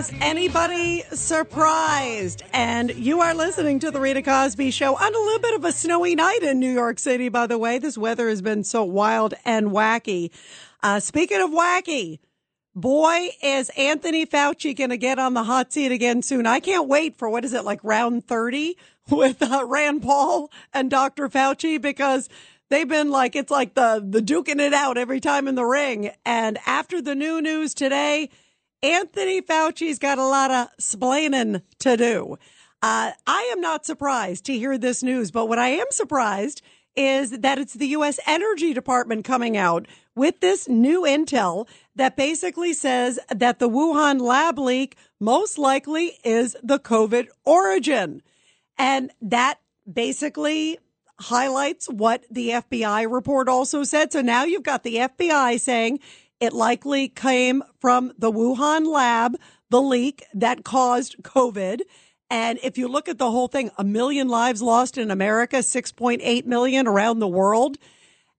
is anybody surprised? And you are listening to the Rita Cosby Show on a little bit of a snowy night in New York City, by the way. This weather has been so wild and wacky. Uh, speaking of wacky, boy, is Anthony Fauci going to get on the hot seat again soon. I can't wait for what is it, like round 30 with uh, Rand Paul and Dr. Fauci because they've been like, it's like the, the duking it out every time in the ring. And after the new news today, Anthony Fauci's got a lot of splaining to do. Uh, I am not surprised to hear this news, but what I am surprised is that it's the U.S. Energy Department coming out with this new intel that basically says that the Wuhan lab leak most likely is the COVID origin. And that basically highlights what the FBI report also said. So now you've got the FBI saying it likely came from the Wuhan lab, the leak that caused COVID. And if you look at the whole thing, a million lives lost in America, 6.8 million around the world.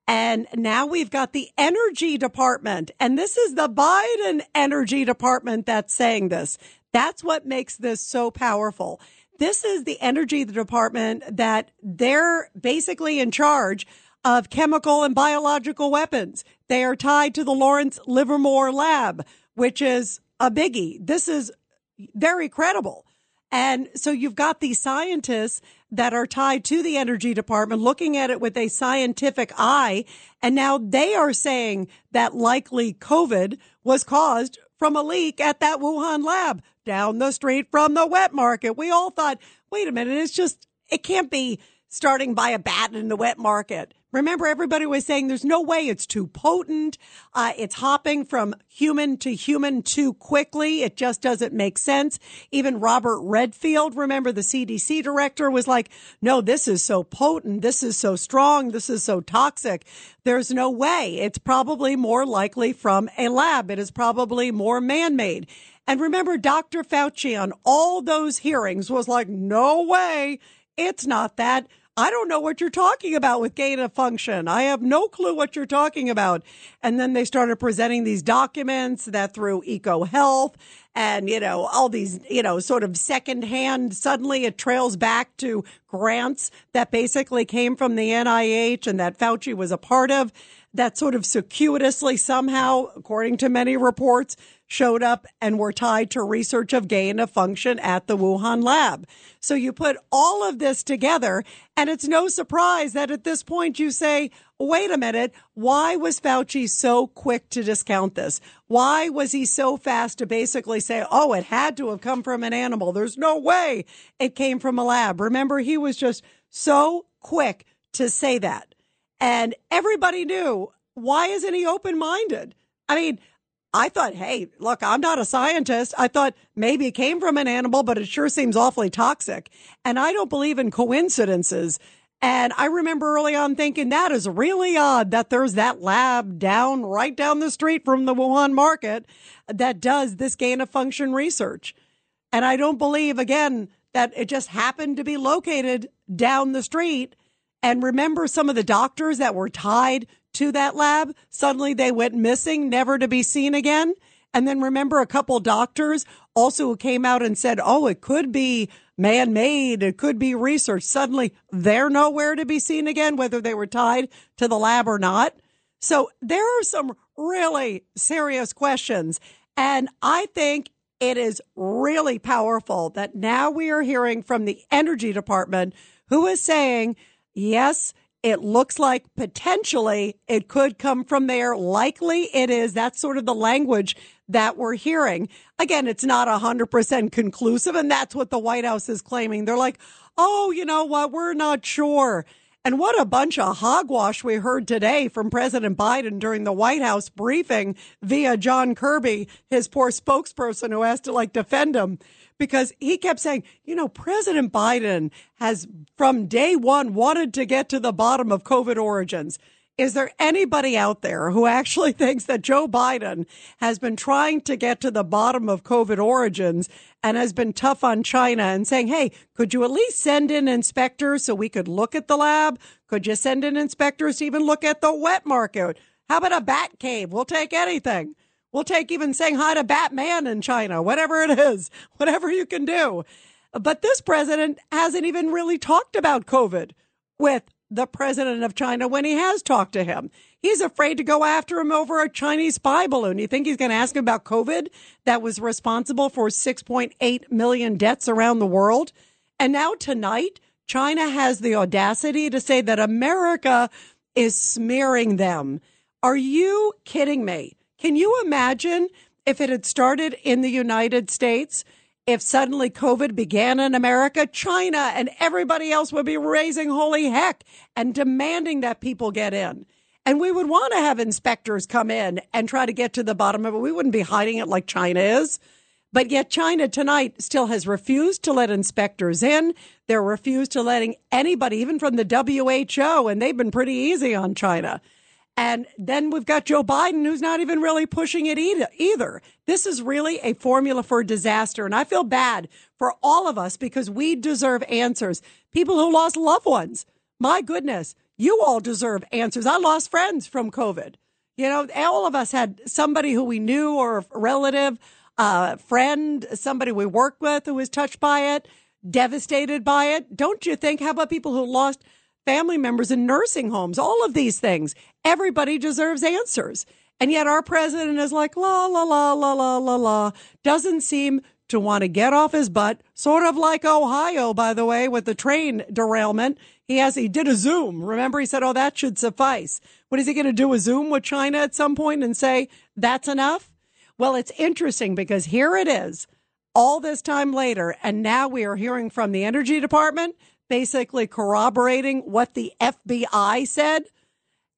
And now we've got the energy department. And this is the Biden energy department that's saying this. That's what makes this so powerful. This is the energy department that they're basically in charge of chemical and biological weapons. They are tied to the Lawrence Livermore lab, which is a biggie. This is very credible. And so you've got these scientists that are tied to the energy department looking at it with a scientific eye. And now they are saying that likely COVID was caused from a leak at that Wuhan lab down the street from the wet market. We all thought, wait a minute, it's just, it can't be starting by a bat in the wet market. Remember, everybody was saying there's no way it's too potent. Uh, it's hopping from human to human too quickly. It just doesn't make sense. Even Robert Redfield, remember the CDC director was like, no, this is so potent. This is so strong. This is so toxic. There's no way. It's probably more likely from a lab. It is probably more man-made. And remember, Dr. Fauci on all those hearings was like, no way. It's not that. I don't know what you're talking about with gain of function. I have no clue what you're talking about. And then they started presenting these documents that through EcoHealth and, you know, all these, you know, sort of secondhand, suddenly it trails back to grants that basically came from the NIH and that Fauci was a part of that sort of circuitously somehow, according to many reports, showed up and were tied to research of gain of function at the Wuhan lab. So you put all of this together and it's no surprise that at this point you say, wait a minute, why was Fauci so quick to discount this? Why was he so fast to basically say, oh, it had to have come from an animal. There's no way it came from a lab. Remember, he was just so quick to say that. And everybody knew, why isn't he open minded? I mean, I thought, hey, look, I'm not a scientist. I thought maybe it came from an animal, but it sure seems awfully toxic. And I don't believe in coincidences. And I remember early on thinking that is really odd that there's that lab down right down the street from the Wuhan market that does this gain of function research. And I don't believe again that it just happened to be located down the street. And remember some of the doctors that were tied to that lab. Suddenly they went missing, never to be seen again. And then remember a couple doctors also came out and said, Oh, it could be man made. It could be research. Suddenly they're nowhere to be seen again, whether they were tied to the lab or not. So there are some really serious questions. And I think it is really powerful that now we are hearing from the energy department who is saying, yes, it looks like potentially it could come from there. Likely it is. That's sort of the language that we're hearing. Again, it's not a hundred percent conclusive. And that's what the White House is claiming. They're like, Oh, you know what? We're not sure. And what a bunch of hogwash we heard today from President Biden during the White House briefing via John Kirby, his poor spokesperson who has to like defend him because he kept saying, you know, President Biden has from day one wanted to get to the bottom of COVID origins. Is there anybody out there who actually thinks that Joe Biden has been trying to get to the bottom of COVID origins and has been tough on China and saying, hey, could you at least send in inspectors so we could look at the lab? Could you send in inspectors to even look at the wet market? How about a bat cave? We'll take anything. We'll take even saying hi to Batman in China, whatever it is, whatever you can do. But this president hasn't even really talked about COVID with the president of China when he has talked to him. He's afraid to go after him over a Chinese spy balloon. You think he's going to ask him about COVID that was responsible for 6.8 million deaths around the world? And now tonight, China has the audacity to say that America is smearing them. Are you kidding me? Can you imagine if it had started in the United States? if suddenly COVID began in America, China and everybody else would be raising holy heck and demanding that people get in. And we would want to have inspectors come in and try to get to the bottom of it. We wouldn't be hiding it like China is. But yet China tonight still has refused to let inspectors in. They're refused to letting anybody, even from the WHO, and they've been pretty easy on China. And then we've got Joe Biden, who's not even really pushing it either. This is really a formula for disaster. And I feel bad for all of us because we deserve answers. People who lost loved ones. My goodness, you all deserve answers. I lost friends from COVID. You know, all of us had somebody who we knew or a relative, a friend, somebody we worked with who was touched by it, devastated by it. Don't you think? How about people who lost family members in nursing homes, all of these things. Everybody deserves answers. And yet our president is like, la, la, la, la, la, la, la, doesn't seem to want to get off his butt, sort of like Ohio, by the way, with the train derailment. He has, he did a Zoom. Remember, he said, oh, that should suffice. What is he going to do a Zoom with China at some point and say, that's enough? Well, it's interesting because here it is all this time later. And now we are hearing from the energy department basically corroborating what the FBI said.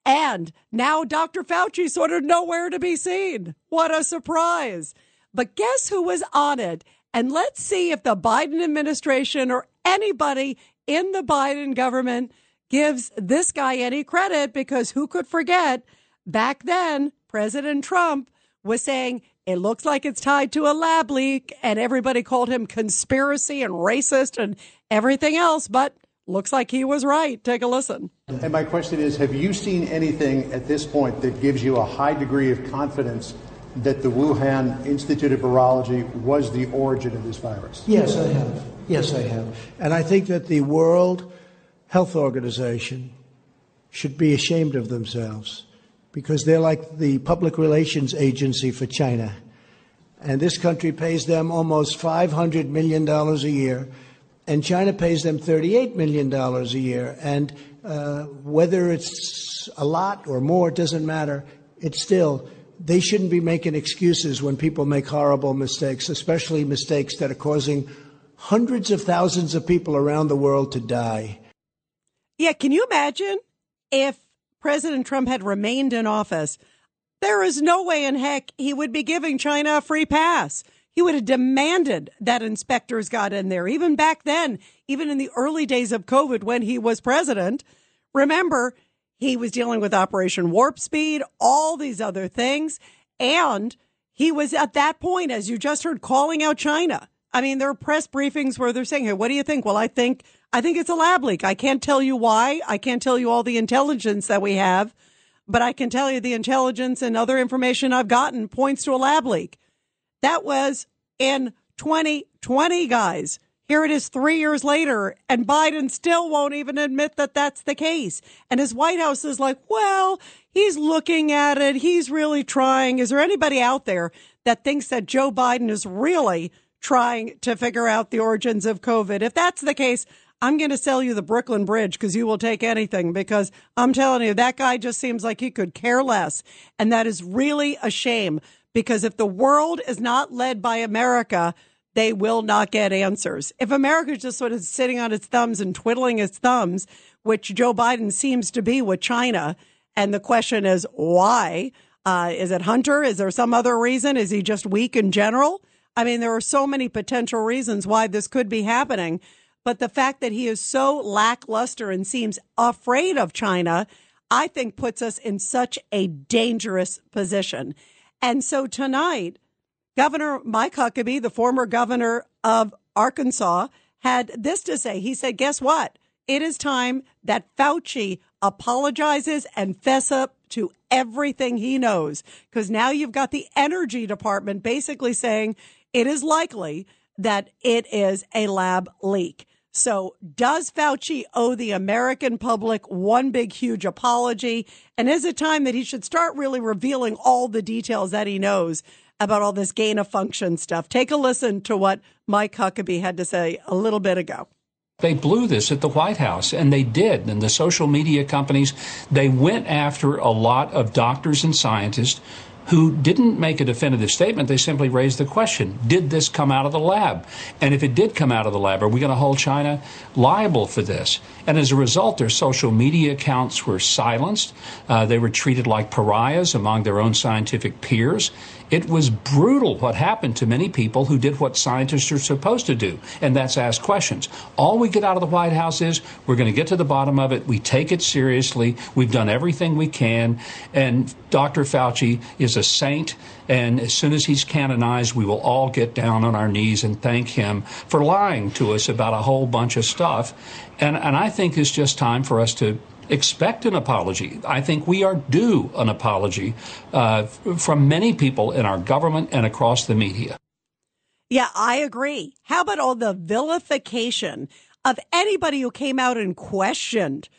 And now Dr. Fauci sort of nowhere to be seen. What a surprise. But guess who was on it? And let's see if the Biden administration or anybody in the Biden government gives this guy any credit because who could forget back then President Trump was saying it looks like it's tied to a lab leak and everybody called him conspiracy and racist and everything else, but looks like he was right. Take a listen. And my question is Have you seen anything at this point that gives you a high degree of confidence that the Wuhan Institute of Virology was the origin of this virus? Yes, I have. Yes, I have. And I think that the World Health Organization should be ashamed of themselves because they're like the public relations agency for China. And this country pays them almost $500 million a year and China pays them $38 million a year. And uh, whether it's a lot or more, it doesn't matter. It's still, they shouldn't be making excuses when people make horrible mistakes, especially mistakes that are causing hundreds of thousands of people around the world to die. Yeah, can you imagine if President Trump had remained in office? There is no way in heck he would be giving China a free pass. He would have demanded that inspectors got in there. Even back then, even in the early days of COVID when he was president, remember, he was dealing with Operation Warp Speed, all these other things. And he was at that point, as you just heard, calling out China. I mean, there are press briefings where they're saying, Hey, what do you think? Well, I think, I think it's a lab leak. I can't tell you why. I can't tell you all the intelligence that we have, but I can tell you the intelligence and other information I've gotten points to a lab leak. That was in 2020, guys. Here it is three years later, and Biden still won't even admit that that's the case. And his White House is like, well, he's looking at it. He's really trying. Is there anybody out there that thinks that Joe Biden is really trying to figure out the origins of COVID? If that's the case, I'm going to sell you the Brooklyn Bridge because you will take anything because I'm telling you, that guy just seems like he could care less. And that is really a shame because if the world is not led by America, they will not get answers. If America is just sort of sitting on its thumbs and twiddling its thumbs, which Joe Biden seems to be with China, and the question is why? Uh, is it Hunter? Is there some other reason? Is he just weak in general? I mean, there are so many potential reasons why this could be happening. But the fact that he is so lackluster and seems afraid of China, I think puts us in such a dangerous position. And so tonight, Governor Mike Huckabee, the former governor of Arkansas, had this to say. He said, guess what? It is time that Fauci apologizes and fess up to everything he knows. Because now you've got the energy department basically saying it is likely that it is a lab leak. So does Fauci owe the American public one big, huge apology? And is it time that he should start really revealing all the details that he knows about all this gain of function stuff? Take a listen to what Mike Huckabee had to say a little bit ago. They blew this at the White House, and they did. And the social media companies, they went after a lot of doctors and scientists who didn't make a definitive statement. They simply raised the question Did this come out of the lab? And if it did come out of the lab, are we going to hold China liable for this? And as a result, their social media accounts were silenced. Uh, they were treated like pariahs among their own scientific peers. It was brutal what happened to many people who did what scientists are supposed to do, and that's ask questions. All we get out of the White House is we're going to get to the bottom of it. We take it seriously. We've done everything we can. And Dr. Fauci is a saint. And as soon as he's canonized, we will all get down on our knees and thank him for lying to us about a whole bunch of stuff. And, and I think it's just time for us to expect an apology. I think we are due an apology uh, from many people in our government and across the media. Yeah, I agree. How about all the vilification of anybody who came out and questioned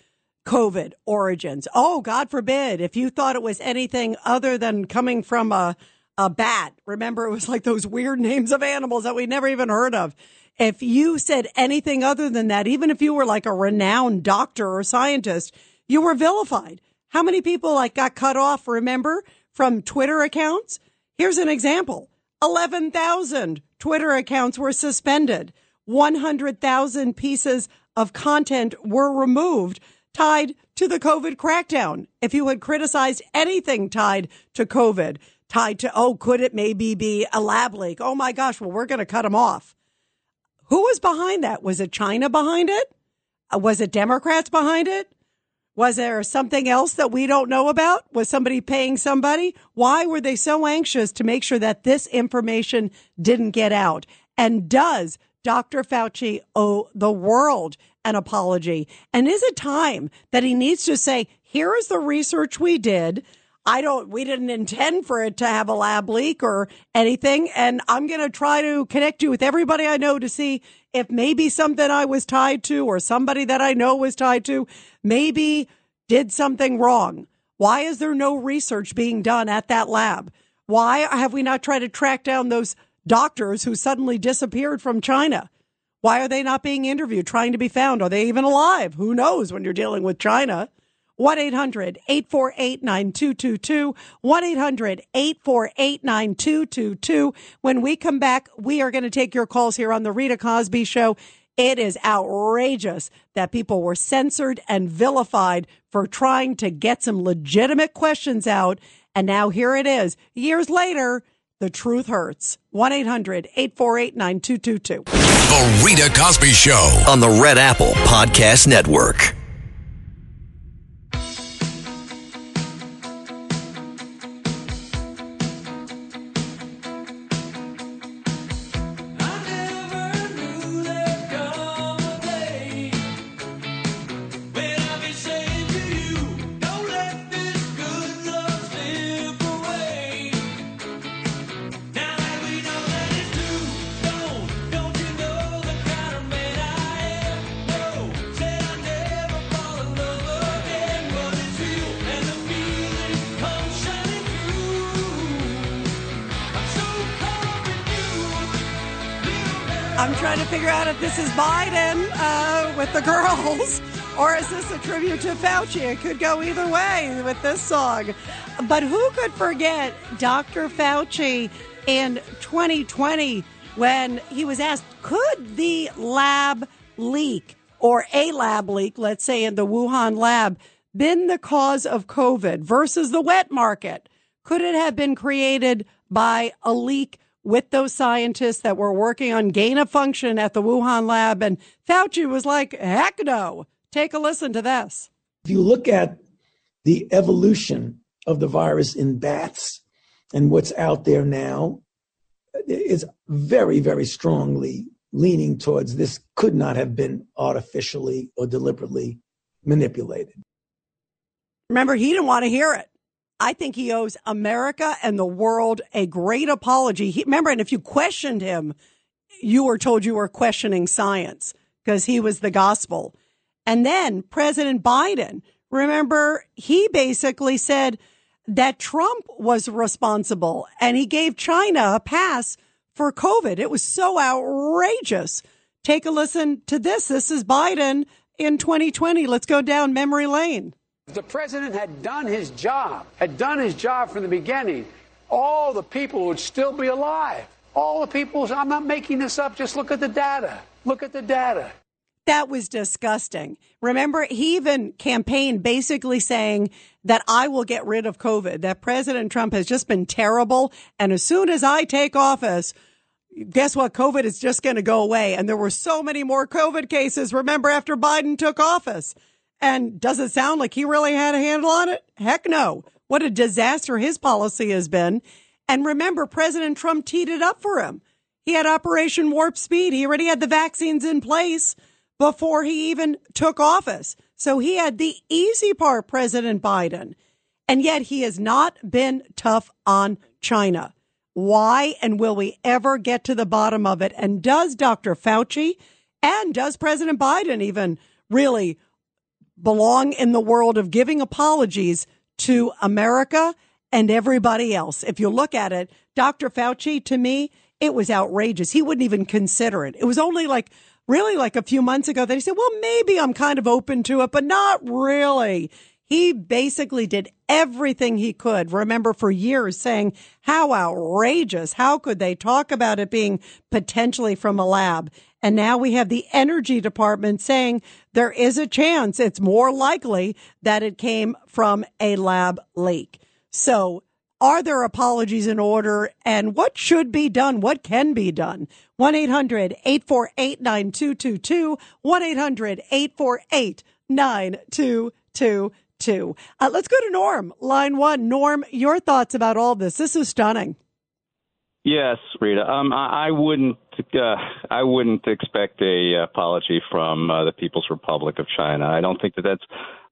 COVID origins? Oh, God forbid, if you thought it was anything other than coming from a, a bat. Remember, it was like those weird names of animals that we never even heard of. If you said anything other than that, even if you were like a renowned doctor or scientist, you were vilified. How many people like got cut off, remember, from Twitter accounts? Here's an example. 11,000 Twitter accounts were suspended. 100,000 pieces of content were removed tied to the COVID crackdown. If you had criticized anything tied to COVID, tied to, oh, could it maybe be a lab leak? Oh my gosh, well, we're going to cut them off. Who was behind that? Was it China behind it? Uh, was it Democrats behind it? Was there something else that we don't know about? Was somebody paying somebody? Why were they so anxious to make sure that this information didn't get out? And does Dr. Fauci owe the world an apology? And is it time that he needs to say, here is the research we did. I don't, we didn't intend for it to have a lab leak or anything. And I'm going to try to connect you with everybody I know to see if maybe something I was tied to or somebody that I know was tied to maybe did something wrong. Why is there no research being done at that lab? Why have we not tried to track down those doctors who suddenly disappeared from China? Why are they not being interviewed, trying to be found? Are they even alive? Who knows when you're dealing with China? 1 800 848 9222. 1 800 848 9222. When we come back, we are going to take your calls here on The Rita Cosby Show. It is outrageous that people were censored and vilified for trying to get some legitimate questions out. And now here it is. Years later, the truth hurts. 1 800 848 9222. The Rita Cosby Show. on the Red Apple Podcast Network. With the girls or is this a tribute to Fauci? It could go either way with this song. But who could forget Dr. Fauci in 2020 when he was asked, could the lab leak or a lab leak, let's say in the Wuhan lab, been the cause of COVID versus the wet market? Could it have been created by a leak with those scientists that were working on gain of function at the Wuhan lab? And Fauci was like, heck no. Take a listen to this. If you look at the evolution of the virus in bats and what's out there now is very, very strongly leaning towards this could not have been artificially or deliberately manipulated. Remember, he didn't want to hear it. I think he owes America and the world a great apology. He, remember, and if you questioned him, you were told you were questioning science because he was the gospel. And then President Biden, remember, he basically said that Trump was responsible and he gave China a pass for COVID. It was so outrageous. Take a listen to this. This is Biden in 2020. Let's go down memory lane. If the president had done his job, had done his job from the beginning, all the people would still be alive. All the people, I'm not making this up, just look at the data. Look at the data. That was disgusting. Remember, he even campaigned basically saying that I will get rid of COVID, that President Trump has just been terrible. And as soon as I take office, guess what? COVID is just going to go away. And there were so many more COVID cases, remember, after Biden took office. And does it sound like he really had a handle on it? Heck no. What a disaster his policy has been. And remember, President Trump teed it up for him. He had Operation Warp Speed. He already had the vaccines in place before he even took office. So he had the easy part, President Biden. And yet he has not been tough on China. Why? And will we ever get to the bottom of it? And does Dr. Fauci and does President Biden even really belong in the world of giving apologies to America and everybody else. If you look at it, Dr. Fauci, to me, it was outrageous. He wouldn't even consider it. It was only like, really like a few months ago that he said, well, maybe I'm kind of open to it, but not really. He basically did everything he could. Remember for years saying how outrageous. How could they talk about it being potentially from a lab? And now we have the energy department saying there is a chance it's more likely that it came from a lab leak. So are there apologies in order and what should be done? What can be done? 1-800-848-9222. 1-800-848-9222. Uh, let's go to Norm, line one. Norm, your thoughts about all this. This is stunning. Yes, Rita. Um, I, I wouldn't. Uh, I wouldn't expect a apology from uh, the People's Republic of China. I don't think that that's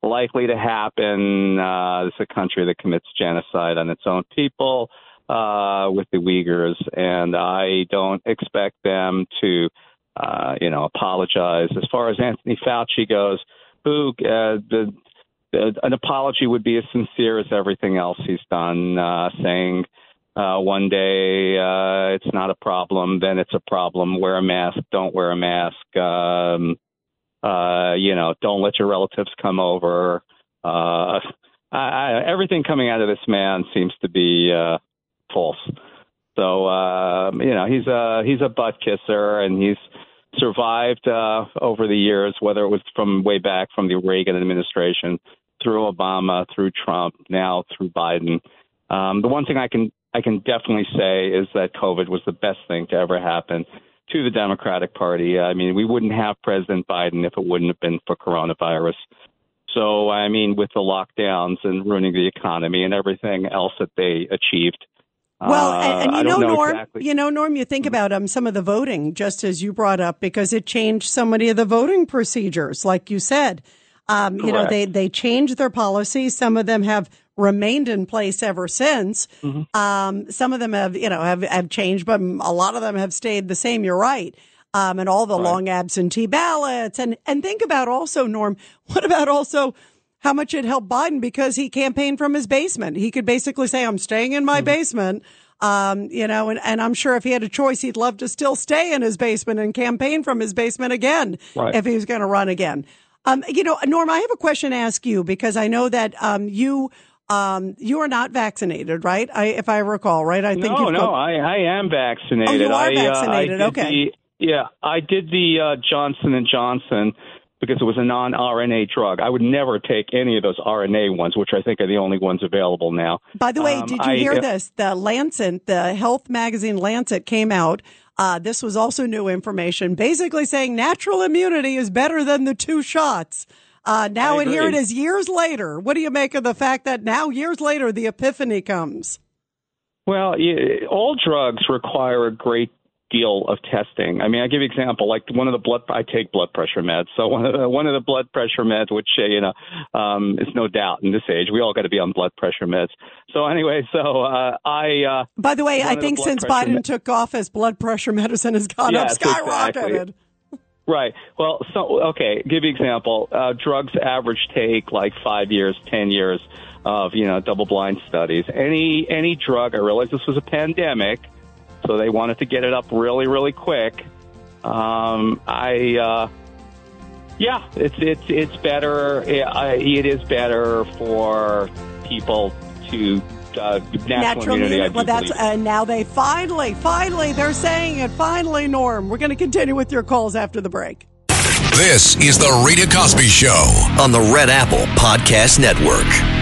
likely to happen. Uh, it's a country that commits genocide on its own people uh, with the Uyghurs, and I don't expect them to, uh, you know, apologize. As far as Anthony Fauci goes, who uh, the, the an apology would be as sincere as everything else he's done, uh, saying uh, one day uh, it's not a problem, then it's a problem. Wear a mask, don't wear a mask. Um, uh, you know, don't let your relatives come over. Uh, I, I, everything coming out of this man seems to be uh, false. So uh, you know, he's a he's a butt kisser, and he's survived uh, over the years, whether it was from way back from the Reagan administration, through Obama, through Trump, now through Biden. Um, the one thing I can I can definitely say is that COVID was the best thing to ever happen to the Democratic Party. I mean, we wouldn't have President Biden if it wouldn't have been for coronavirus. So, I mean, with the lockdowns and ruining the economy and everything else that they achieved. Well, uh, and, you know, know Norm, exactly. you know, Norm, you think about um, some of the voting, just as you brought up, because it changed so many of the voting procedures, like you said. Um, you know, they they changed their policies. Some of them have remained in place ever since. Mm-hmm. Um, some of them have, you know, have have changed, but a lot of them have stayed the same. You're right. Um, and all the long absentee ballots, and and think about also, Norm. What about also? How much it helped Biden because he campaigned from his basement. He could basically say, I'm staying in my Mm-hmm. basement. Um, you know, and, and I'm sure if he had a choice, he'd love to still stay in his basement and campaign from his basement again Right. if he was going to run again. Um, you know, Norm, I have a question to ask you because I know that um, you um, you are not vaccinated, right? I, if I recall, right? I think no, no, I, I am vaccinated. Oh, you are I, uh, vaccinated, did okay. the- yeah, I did the uh, Johnson and Johnson because it was a non-RNA drug. I would never take any of those RNA ones, which I think are the only ones available now. By the way, Um, did you I- hear uh, this? The Lancet, the health magazine Lancet came out. Uh, this was also new information, basically saying natural immunity is better than the two shots. Uh, now, and here it is years later. What do you make of the fact that now, years later, the epiphany comes? Well, all drugs require a great deal of testing. I mean, I give you an example. Like one of the blood, I take blood pressure meds. So one of the one of the blood pressure meds, which uh, you know, um, is no doubt in this age, we all got to be on blood pressure meds. So anyway, so uh, I. Uh, By the way, I think since Biden med- took office, blood pressure medicine has gone Yes, up, skyrocketed. exactly. Right. Well, so okay. Give you example. Uh, drugs average take like five years, ten years of you know double blind studies. Any any drug. I realize this was a pandemic, so they wanted to get it up really really quick. Um, I. Uh, yeah, it's it's it's better. It, I- it is better for people to uh, natural, Natural immunity. I immunity. do Well, that's believe. and now they finally, finally, they're saying it. Finally, Norm. We're going to continue with your calls after the break. This is the Rita Cosby Show. on the Red Apple Podcast Network.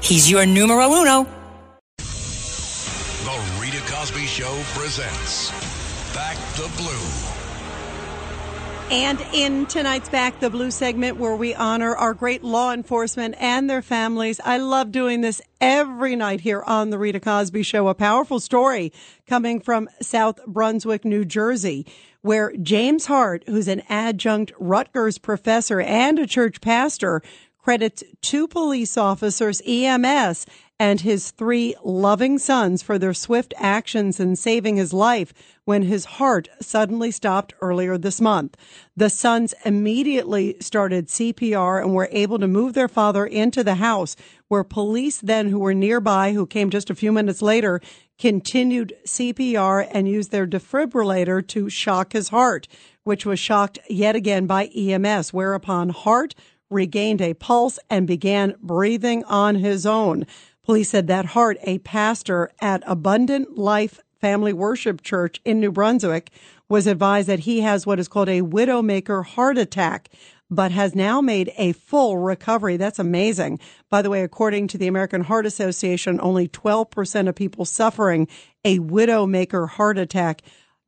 He's your numero uno. The Rita Cosby Show presents Back the Blue. And in tonight's Back the Blue segment, where we honor our great law enforcement and their families, I love doing this every night here on The Rita Cosby Show. A powerful story coming from South Brunswick, New Jersey, where James Hart, who's an adjunct Rutgers professor and a church pastor, credits two police officers, EMS, and his three loving sons for their swift actions in saving his life when his heart suddenly stopped earlier this month. The sons immediately started CPR and were able to move their father into the house where police then who were nearby, who came just a few minutes later, continued CPR and used their defibrillator to shock his heart, which was shocked yet again by EMS, whereupon Hart regained a pulse and began breathing on his own. Police said that Hart, a pastor at Abundant Life Family Worship Church in New Brunswick, was advised that he has what is called a widowmaker heart attack, but has now made a full recovery. That's amazing. By the way, according to the American Heart Association, only 12% of people suffering a widowmaker heart attack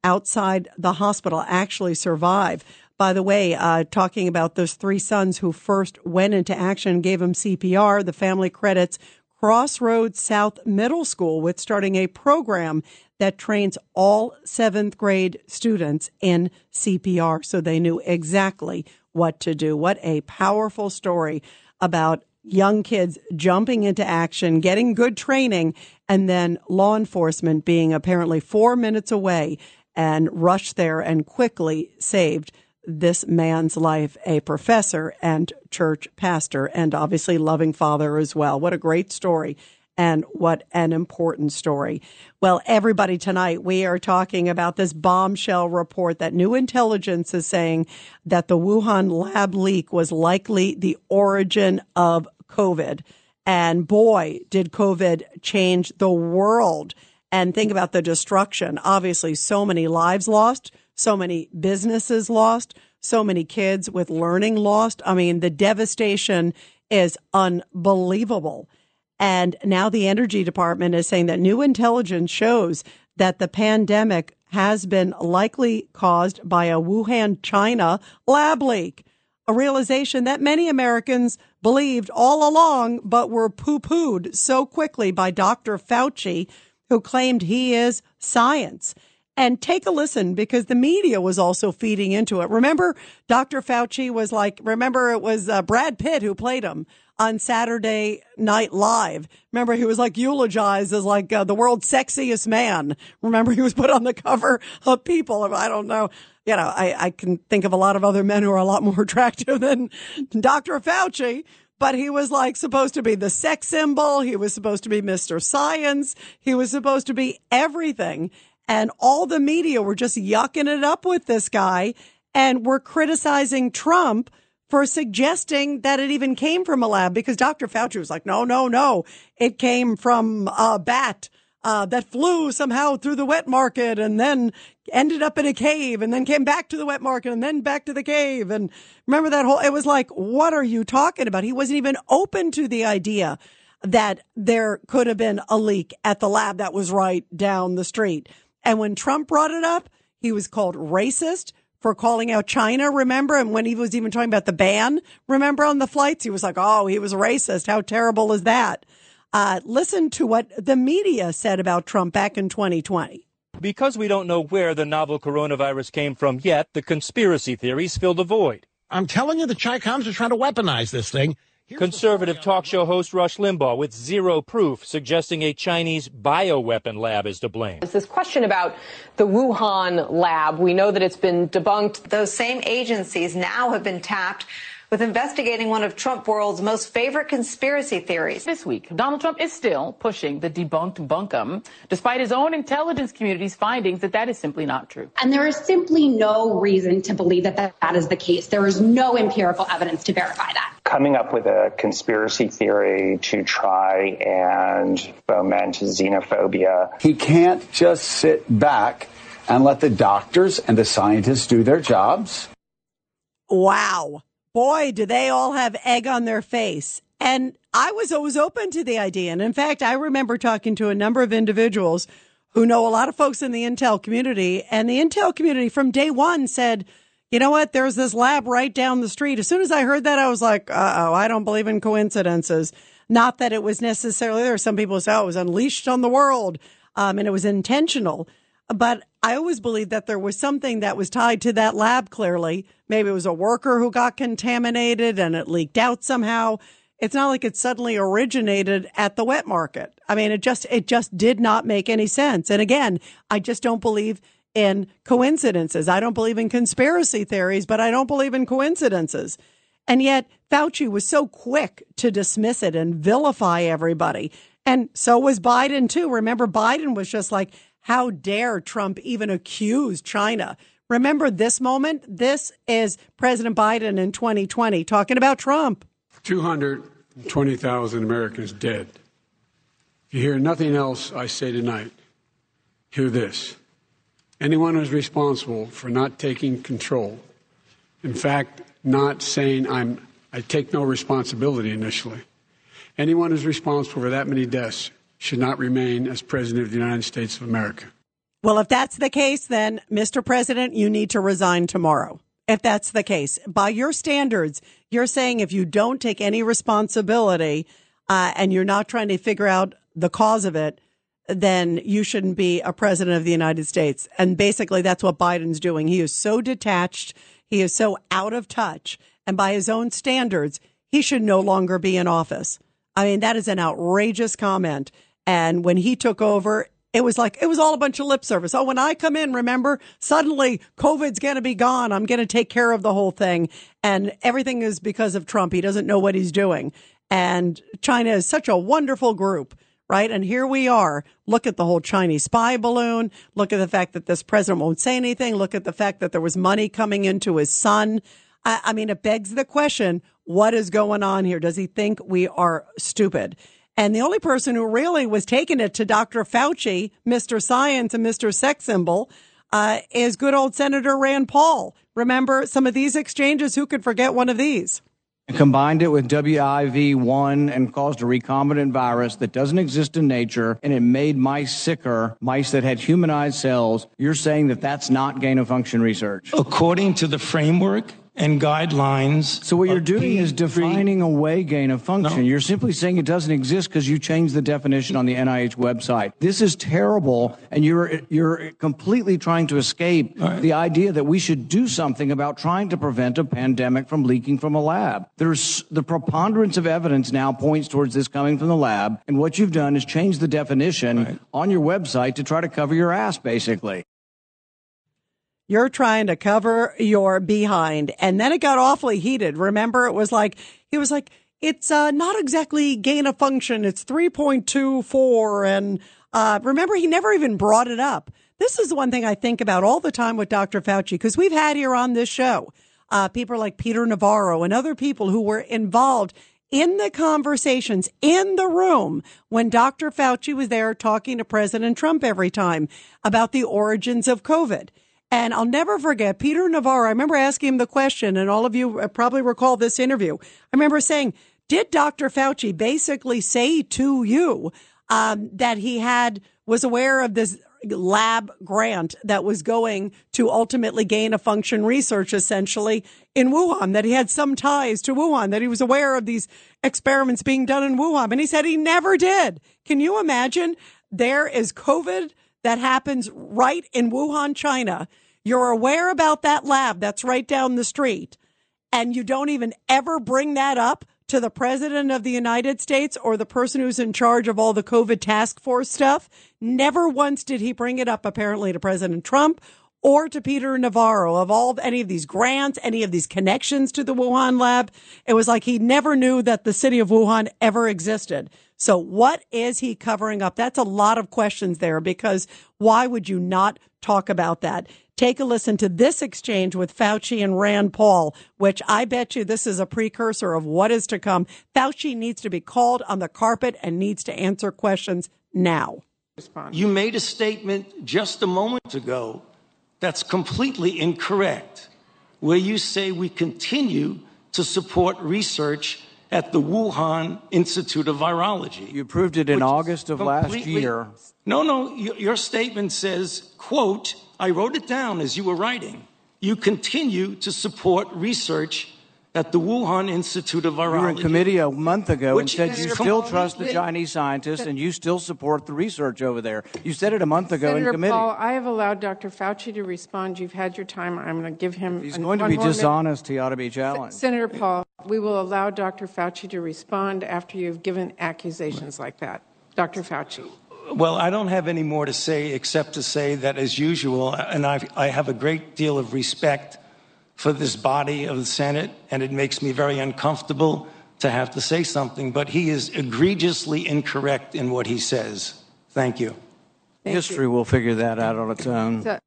outside the hospital actually survive. By the way, uh, talking about those three sons who first went into action gave him CPR, the family credits Crossroads South Middle School with starting a program that trains all seventh grade students in CPR so they knew exactly what to do. What a powerful story about young kids jumping into action, getting good training, and then law enforcement being apparently four minutes away and rushed there and quickly saved this man's life, a professor and church pastor, and obviously loving father as well. What a great story. And what an important story. Well, everybody tonight, we are talking about this bombshell report that new intelligence is saying that the Wuhan lab leak was likely the origin of COVID. And boy, did COVID change the world. And think about the destruction. Obviously, so many lives lost, so many businesses lost, so many kids with learning lost. I mean, the devastation is unbelievable. And now the energy department is saying that new intelligence shows that the pandemic has been likely caused by a Wuhan, China lab leak. A realization that many Americans believed all along, but were poo pooed so quickly by Dr. Fauci, who claimed he is science. And take a listen because the media was also feeding into it. Remember, Dr. Fauci was like, remember it was uh, Brad Pitt who played him on Saturday Night Live. Remember, he was like eulogized as like uh, the world's sexiest man. Remember, he was put on the cover of People. I don't know. You know, I, I can think of a lot of other men who are a lot more attractive than Dr. Fauci but he was like supposed to be the sex symbol. He was supposed to be Mr. Science. He was supposed to be everything. And all the media were just yucking it up with this guy. and were criticizing Trump for suggesting that it even came from a lab because Dr. Fauci was like, no, no, no, it came from a bat uh, that flew somehow through the wet market and then ended up in a cave and then came back to the wet market and then back to the cave. And remember that whole, it was like, what are you talking about? He wasn't even open to the idea that there could have been a leak at the lab that was right down the street. And when Trump brought it up, he was called racist for calling out China, remember? And when he was even talking about the ban, remember on the flights, he was like, oh, he was racist. How terrible is that? Uh, listen to what the media said about Trump back in 2020. Because we don't know where the novel coronavirus came from yet, the conspiracy theories fill the void. I'm telling you, the Chicoms are trying to weaponize this thing. Conservative talk show host Rush Limbaugh with zero proof suggesting a Chinese bioweapon lab is to blame. It's this question about the Wuhan lab. We know that it's been debunked. Those same agencies now have been tapped with investigating one of Trump world's most favorite conspiracy theories. This week, Donald Trump is still pushing the debunked bunkum, despite his own intelligence community's findings that that is simply not true. And there is simply no reason to believe that that, that is the case. There is no empirical evidence to verify that. Coming up with a conspiracy theory to try and foment xenophobia. He can't just sit back and let the doctors and the scientists do their jobs. Wow. Boy, do they all have egg on their face. And I was always open to the idea. And in fact, I remember talking to a number of individuals who know a lot of folks in the Intel community. And the Intel community from day one said, you know what? There's this lab right down the street. As soon as I heard that, I was like, uh oh, I don't believe in coincidences. Not that it was necessarily there. Some people say, oh, it was unleashed on the world. Um, and it was intentional. But I always believed that there was something that was tied to that lab clearly. Maybe it was a worker who got contaminated and it leaked out somehow. It's not like it suddenly originated at the wet market. I mean, it just, it just did not make any sense. And again, I just don't believe in coincidences. I don't believe in conspiracy theories, but I don't believe in coincidences. And yet Fauci was so quick to dismiss it and vilify everybody. And so was Biden too. Remember, Biden was just like, how dare Trump even accuse China? Remember this moment? This is President Biden in 2020 talking about Trump. 220,000 Americans dead. If you hear nothing else I say tonight, hear this. Anyone who's responsible for not taking control, in fact, not saying I'm, I take no responsibility initially, anyone who's responsible for that many deaths should not remain as President of the United States of America. Well, if that's the case, then Mr. President, you need to resign tomorrow. If that's the case, by your standards, you're saying if you don't take any responsibility uh, and you're not trying to figure out the cause of it, then you shouldn't be a president of the United States. And basically, that's what Biden's doing. He is so detached. He is so out of touch. And by his own standards, he should no longer be in office. I mean, that is an outrageous comment. And when he took over, it was like, it was all a bunch of lip service. Oh, when I come in, remember, suddenly COVID's going to be gone. I'm going to take care of the whole thing. And everything is because of Trump. He doesn't know what he's doing. And China is such a wonderful group, right? And here we are. Look at the whole Chinese spy balloon. Look at the fact that this president won't say anything. Look at the fact that there was money coming into his son. I, I mean, it begs the question, what is going on here? Does he think we are stupid? And the only person who really was taking it to Dr. Fauci, Mr. Science and Mr. Sex Symbol, uh, is good old Senator Rand Paul. Remember some of these exchanges? Who could forget one of these? combined it with WIV1 and caused a recombinant virus that doesn't exist in nature, and it made mice sicker, mice that had humanized cells. You're saying that that's not gain of function research? According to the framework and guidelines. So what you're doing is defining away gain of function. No. You're simply saying it doesn't exist because you changed the definition on the NIH website. This is terrible, and you're you're completely trying to escape the idea that we should do something about trying to prevent a pandemic from leaking from a lab. There's the preponderance of evidence now points towards this coming from the lab, and what you've done is change the definition on your website to try to cover your ass, basically. You're trying to cover your behind. And then it got awfully heated. Remember, it was like, he was like, it's uh, not exactly gain of function. It's 3.24. And uh, remember, he never even brought it up this is one thing I think about all the time with Dr. Fauci, because we've had here on this show uh, people like Peter Navarro and other people who were involved in the conversations in the room when Dr. Fauci was there talking to President Trump every time about the origins of COVID. And I'll never forget Peter Navarro. I remember asking him the question, and all of you uh, probably recall this interview. I remember saying, Did Dr. Fauci basically say to you um, that he had was aware of this lab grant that was going to ultimately gain a function research essentially in Wuhan, that he had some ties to Wuhan, that he was aware of these experiments being done in Wuhan. And he said he never did. Can you imagine? There is COVID that happens right in Wuhan, China. You're aware about that lab that's right down the street and you don't even ever bring that up to the president of the United States or the person who's in charge of all the COVID task force stuff. Never once did he bring it up, apparently, to President Trump or to Peter Navarro of all any of these grants, any of these connections to the Wuhan lab. It was like he never knew that the city of Wuhan ever existed. So what is he covering up? That's a lot of questions there because why would you not talk about that? Take a listen to this exchange with Fauci and Rand Paul, which I bet you this is a precursor of what is to come. Fauci needs to be called on the carpet and needs to answer questions now. You made a statement just a moment ago that's completely incorrect, where you say we continue to support research at the Wuhan Institute of Virology. You proved it in August of last year. No, no, your statement says, quote, I wrote it down as you were writing. You continue to support research at the Wuhan Institute of You were in committee a month ago and said you still trust the Chinese scientists and you still support the research over there. You said it a month ago in Senator committee. Paul, I have allowed Dr. Fauci to respond. You've had your time. I'm going to give him. He's an- going to be more minute. dishonest. He ought to be challenged. Senator Paul, we will allow Dr. Fauci to respond after you've given accusations like that. Dr. Fauci. Well, I don't have any more to say except to say that, as usual, and I've, I have a great deal of respect for this body of the Senate, and it makes me very uncomfortable to have to say something, but he is egregiously incorrect in what he says. Thank you. History will figure that out on its own.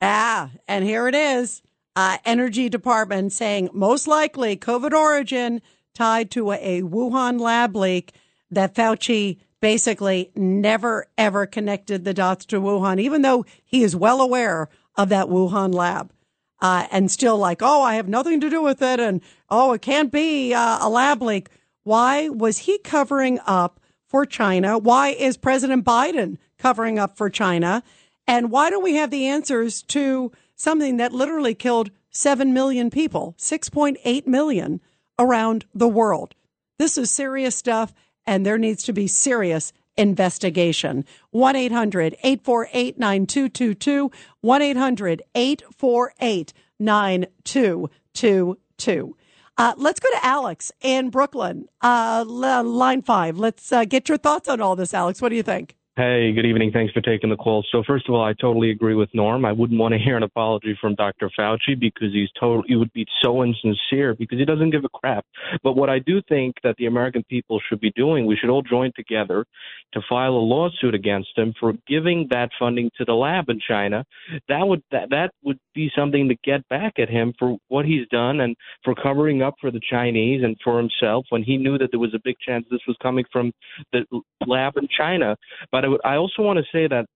Ah, and here it is. Uh, Energy Department saying most likely COVID origin tied to a, a Wuhan lab leak that Fauci basically never ever connected the dots to Wuhan, even though he is well aware of that Wuhan lab. Uh, and still like, oh, I have nothing to do with it. And oh, it can't be uh, a lab leak. Why was he covering up for China? Why is President Biden covering up for China? And why don't we have the answers to something that literally killed 7 million people, 6.8 million around the world? This is serious stuff, and there needs to be serious investigation. 1 800 848 9222. 1 800 848 9222. Uh, let's go to Alex in Brooklyn, uh, line five. Let's uh, get your thoughts on all this, Alex. What do you think? Hey, good evening. Thanks for taking the call. So first of all, I totally agree with Norm. I wouldn't want to hear an apology from Dr. Fauci because he's total. He would be so insincere because he doesn't give a crap. But what I do think that the American people should be doing, we should all join together to file a lawsuit against him for giving that funding to the lab in China. That would that that would be something to get back at him for what he's done and for covering up for the Chinese and for himself when he knew that there was a big chance this was coming from the lab in China. But would, I also want to say that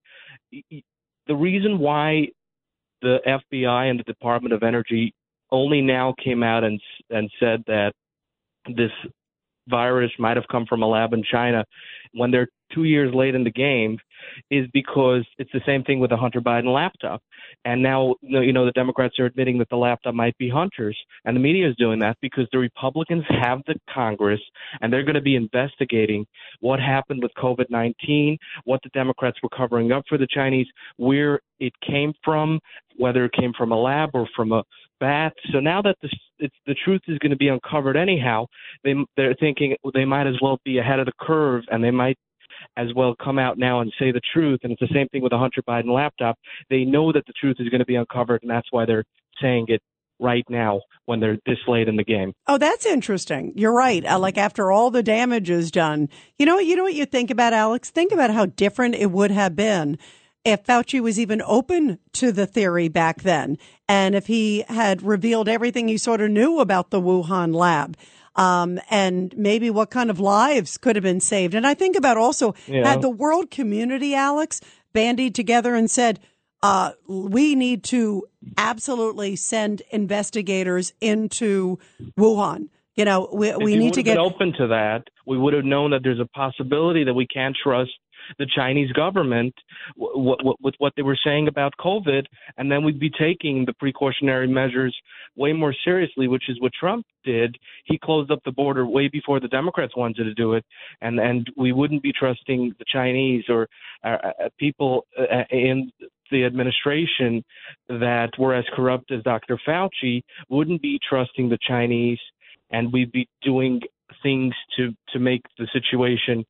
the reason why the FBI and the Department of Energy only now came out and and said that this virus might have come from a lab in China when they're two years late in the game is because it's the same thing with the Hunter Biden laptop. And now, you know, the Democrats are admitting that the laptop might be Hunter's, and the media is doing that because the Republicans have the Congress, and they're going to be investigating what happened with COVID 19, what the Democrats were covering up for the Chinese, where it came from, whether it came from a lab or from a bat. So now that the the truth is going to be uncovered anyhow, they they're thinking they might as well be ahead of the curve, and they might as well come out now and say the truth. And it's the same thing with the Hunter Biden laptop. They know that the truth is going to be uncovered, and that's why they're saying it right now when they're this late in the game. Oh, that's interesting. You're right. Uh, like after all the damage is done, you know, you know what you think about Alex? Think about how different it would have been if Fauci was even open to the theory back then, and if he had revealed everything he sort of knew about the Wuhan lab. Um, and maybe what kind of lives could have been saved. And I think about also Yeah. had the world community, Alex, bandied together and said, uh, we need to absolutely send investigators into Wuhan. You know, we, we need to get open to that. We would have known that there's a possibility that we can't trust the Chinese government w- w- with what they were saying about COVID, and then we'd be taking the precautionary measures way more seriously, which is what Trump did. He closed up the border way before the Democrats wanted to do it, and and we wouldn't be trusting the Chinese or uh, uh, people uh, in the administration that were as corrupt as Dr. Fauci wouldn't be trusting the Chinese, and we'd be doing things to to make the situation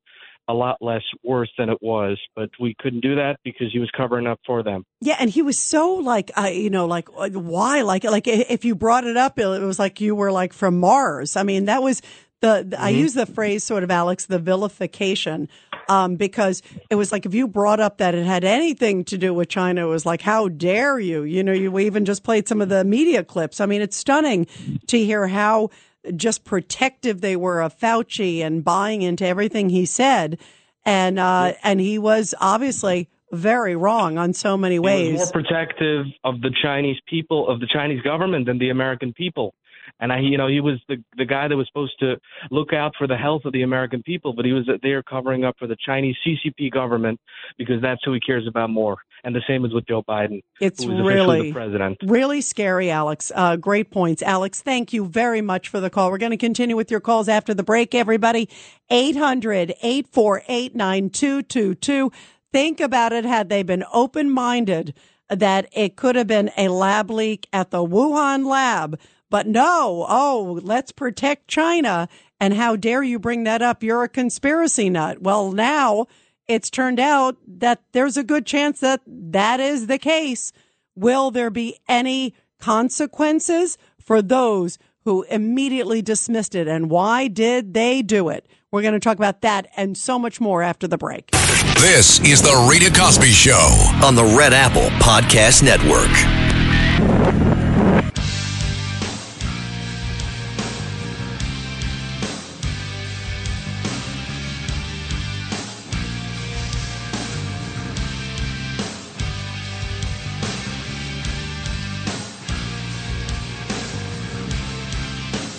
a lot less worse than it was. But we couldn't do that because he was covering up for them. Yeah, and he was so like, uh, you know, like uh, why? Like, like if you brought it up, it was like you were like from Mars. I mean, that was the, the I Mm-hmm. Mhm. use the phrase sort of Alex, the vilification, um, because it was like if you brought up that it had anything to do with China, it was like, how dare you? You know, you we even just played some of the media clips. I mean, it's stunning to hear how just protective they were of Fauci and buying into everything he said. And, uh, and he was obviously very wrong on so many ways. more protective of the Chinese people, of the Chinese government, than the American people. And I, you know, he was the the guy that was supposed to look out for the health of the American people, but he was there covering up for the Chinese CCP government because that's who he cares about more. And the same is with Joe Biden, It's who was officially really, the president. really scary, Alex. Uh, great points. Alex, thank you very much for the call. We're going to continue with your calls after the break, everybody. 800 848 9222. Think about it. Had they been open minded, that it could have been a lab leak at the Wuhan lab. But no, oh, let's protect China. And how dare you bring that up? You're a conspiracy nut. Well, now it's turned out that there's a good chance that that is the case. Will there be any consequences for those who immediately dismissed it? And why did they do it? We're going to talk about that and so much more after the break. This is the Rita Cosby Show. on the Red Apple Podcast Network.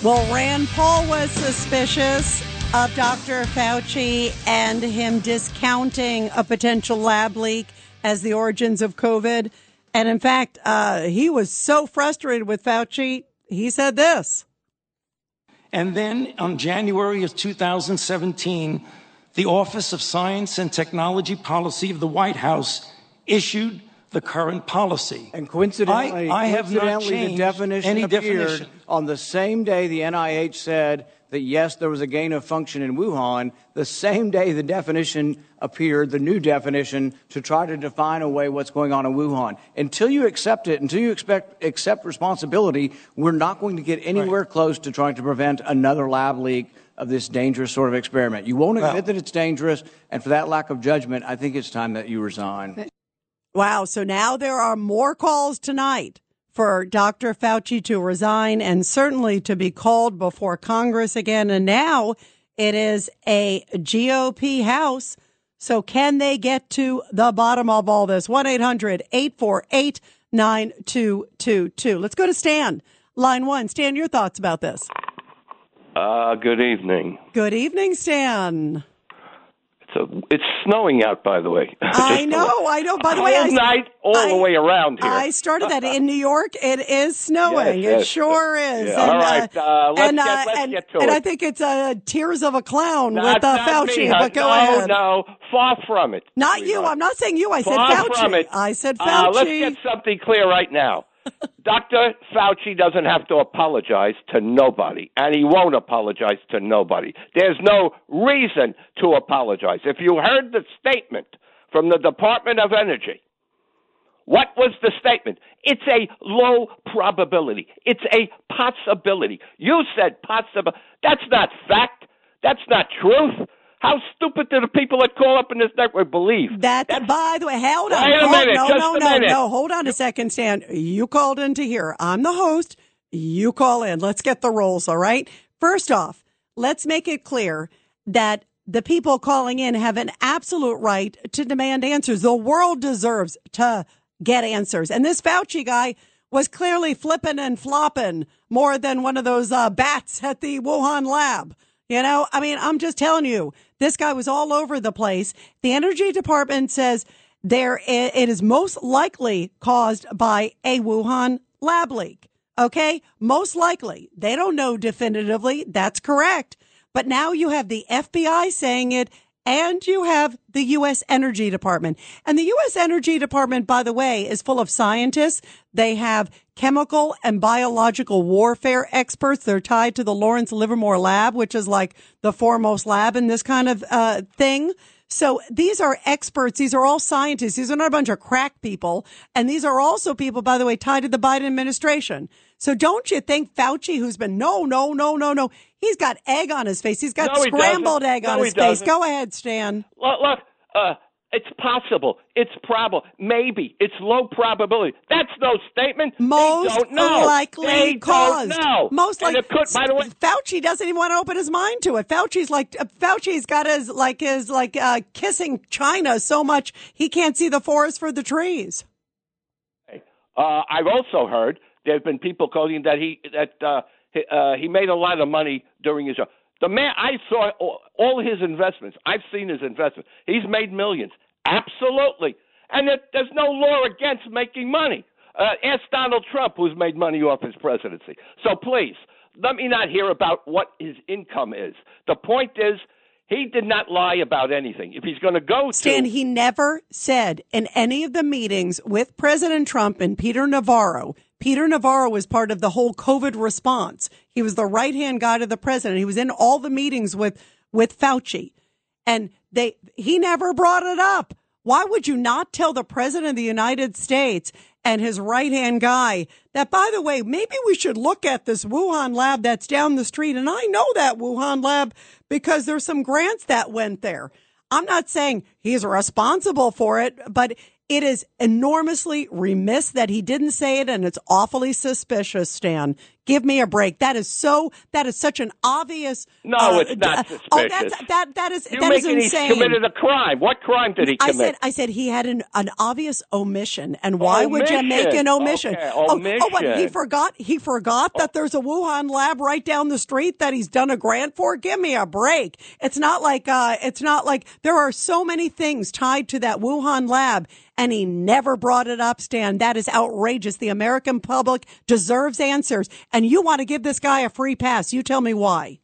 Well, Rand Paul was suspicious of Dr. Fauci and him discounting a potential lab leak as the origins of COVID. And in fact, uh, he was so frustrated with Fauci, he said this. And then on January of 2017, the Office of Science and Technology Policy of the White House issued the current policy. And coincidentally, I, I have not coincidentally, the definition any appeared definition. on the same day the NIH said that yes, there was a gain of function in Wuhan. The same day the definition appeared, the new definition, to try to define away what's going on in Wuhan. Until you accept it, until you expect, accept responsibility, we're not going to get anywhere close to trying to prevent another lab leak of this dangerous sort of experiment. You won't admit Well- that it's dangerous, and for that lack of judgment, I think it's time that you resign. Wow. So now there are more calls tonight for Dr. Fauci to resign and certainly to be called before Congress again. And now it is a GOP House. So can they get to the bottom of all this? 1 800 848 9222. Let's go to Stan. Line one. Stan, your thoughts about this? Uh, good evening. Good evening, Stan. So it's snowing out, by the way. I know, I know. By the way, All I, night, all the way around here. I started that in New York. It is snowing. Yes, It sure is. Yeah. All right, uh, let's and, get- uh, let's and, get to and it. I think it's uh, Tears of a Clown Not- with uh, Fauci. me, but go no, ahead. no, far from it. Not you. I'm not saying you. I said Far Fauci. from it. I said Uh, Fauci. let's get something clear right now. Dr. Fauci doesn't have to apologize to nobody, and he won't apologize to nobody. There's no reason to apologize. If you heard the statement from the Department of Energy, what was the statement? It's a low probability. It's a possibility. You said possible. That's not fact. That's not truth. How stupid do the people that call up in this network believe? That, by the way, hold on. Wait a minute, no, just no, a no, minute. no. Hold on a second, Stan. You called into here. I'm the host. You call in. Let's get the rolls, all right? First off, let's make it clear that the people calling in have an absolute right to demand answers. The world deserves to get answers. And this Fauci guy was clearly flipping and flopping more than one of those uh, bats at the Wuhan lab. You know, I mean, I'm just telling you, this guy was all over the place. The energy department says there it is most likely caused by a Wuhan lab leak. Okay, most likely. They don't know definitively. That's correct. But now you have the FBI saying it and you have the U.S. Energy Department. And the U.S. Energy Department, by the way, is full of scientists. They have chemical and biological warfare experts. They're tied to the Lawrence Livermore Lab, which is like the foremost lab in this kind of uh, thing. So these are experts. These are all scientists. These are not a bunch of crack people. And these are also people, by the way, tied to the Biden administration. So don't you think Fauci, who's been no, no, no, no, no, he's got egg on his face. He's got No, scrambled doesn't. egg No, on his face. Go ahead, Stan. Look, look uh, it's possible. It's probable. Maybe. It's low probability. That's no statement. Most they don't know. likely they caused. Don't know. Most And likely. it could, by the way, Fauci doesn't even want to open his mind to it. Fauci's like uh, Fauci's got his like his like uh, kissing China so much he can't see the forest for the trees. Uh, I've also heard there have been people calling that he that uh, he, uh, he made a lot of money during his. The man, I saw all, all his investments. I've seen his investments. He's made millions, absolutely, and there, there's no law against making money. Uh, ask Donald Trump, who's made money off his presidency. So please, let me not hear about what his income is. The point is, he did not lie about anything. If he's going to go Stan, to he never said in any of the meetings with President Trump and Peter Navarro. Peter Navarro was part of the whole COVID response. He was the right hand guy to the president. He was in all the meetings with with Fauci, and they he never brought it up. Why would you not tell the president of the United States and his right hand guy that, by the way, maybe we should look at this Wuhan lab that's down the street? And I know that Wuhan lab because there's some grants that went there. I'm not saying he's responsible for it, but it is enormously remiss that he didn't say it and it's awfully suspicious, Stan. Give me a break. That is so, that is such an obvious. No, uh, it's not d- Oh, that's, that, that is, you're that is insane. he committed a crime. What crime did he commit? I said, I said he had an, an obvious omission, and why would you make an omission? Okay, Oh, oh, what? He forgot. He forgot that there's a Wuhan lab right down the street that he's done a grant for. Give me a break. It's not like, uh, it's not like there are so many things tied to that Wuhan lab, and he never brought it up. Stan, that is outrageous. The American public deserves answers, and you want to give this guy a free pass. You tell me why.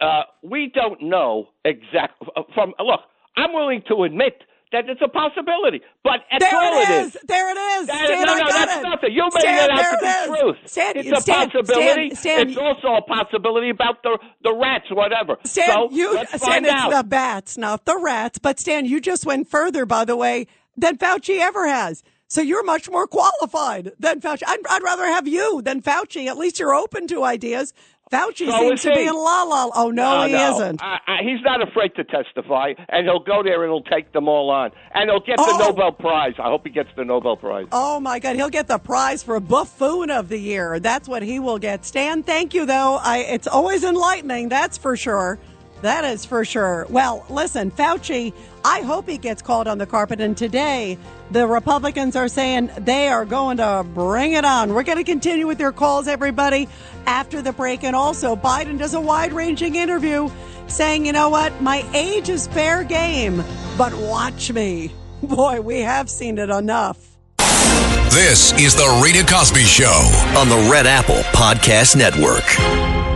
uh, we don't know exactly. From look, I'm willing to admit that it's a possibility, but There all it it is. There it is. That- Stan, no, no, that's it. nothing. You made Stan, it out to be truth. Stan, it's a Stan, possibility. Stan, it's also a possibility about the the rats, whatever. Stan, so you, let's Stan, find it's out. the bats, not the rats. But Stan, you just went further, by the way, than Fauci ever has. So you're much more qualified than Fauci. I'd, I'd rather have you than Fauci. At least you're open to ideas. Fauci So seems to be in la la. Oh no, he no. isn't. I, I, he's not afraid to testify, and he'll go there and he'll take them all on, and he'll get Oh. the Nobel Prize. I hope he gets the Nobel Prize. Oh my God, he'll get the prize for buffoon of the year. That's what he will get. Stan, thank you though. I it's always enlightening, that's for sure. That is for sure. Well, listen, Fauci, I hope he gets called on the carpet. And today, the Republicans are saying they are going to bring it on. We're going to continue with your calls, everybody, after the break. And also, Biden does a wide ranging interview saying, you know what, my age is fair game, but watch me. Boy, we have seen it enough. This is the Rita Cosby Show. on the Red Apple Podcast Network.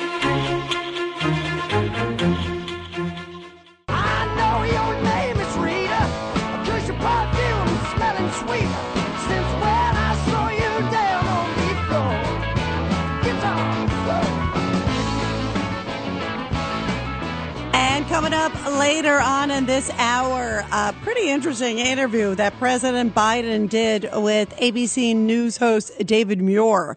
Later on in this hour, a pretty interesting interview that President Biden did with ABC News host David Muir.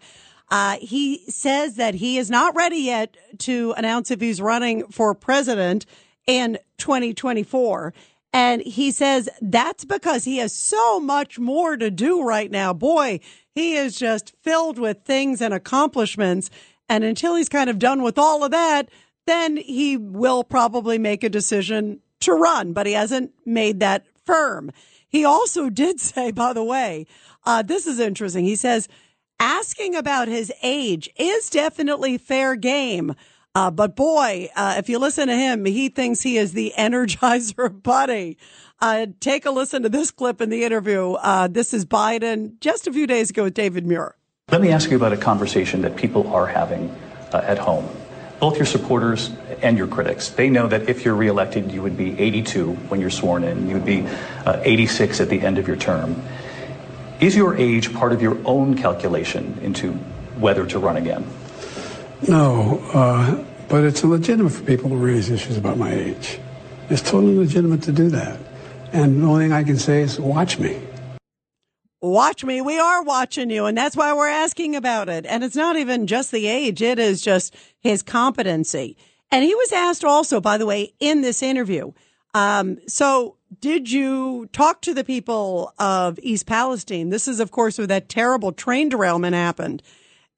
Uh, he says that he is not ready yet to announce if he's running for president in 2024. And he says that's because he has so much more to do right now. Boy, he is just filled with things and accomplishments. And until he's kind of done with all of that, then he will probably make a decision to run, but he hasn't made that firm. He also did say, by the way, uh, this is interesting. He says asking about his age is definitely fair game. Uh, but boy, uh, if you listen to him, he thinks he is the energizer bunny. Uh, take a listen to this clip in the interview. Uh, this is Biden just a few days ago with David Muir. Let me ask you about a conversation that people are having uh, at home. Both your supporters and your critics, they know that if you're reelected, you would be 82 when you're sworn in. You would be uh, 86 at the end of your term. Is your age part of your own calculation into whether to run again? No, uh, but it's legitimate for people to raise issues about my age. It's totally legitimate to do that. And the only thing I can say is watch me. Watch me. We are watching you. And that's why we're asking about it. And it's not even just the age. It is just his competency. And he was asked also, by the way, in this interview. Um, so did you talk to the people of East Palestine? This is, of course, where that terrible train derailment happened.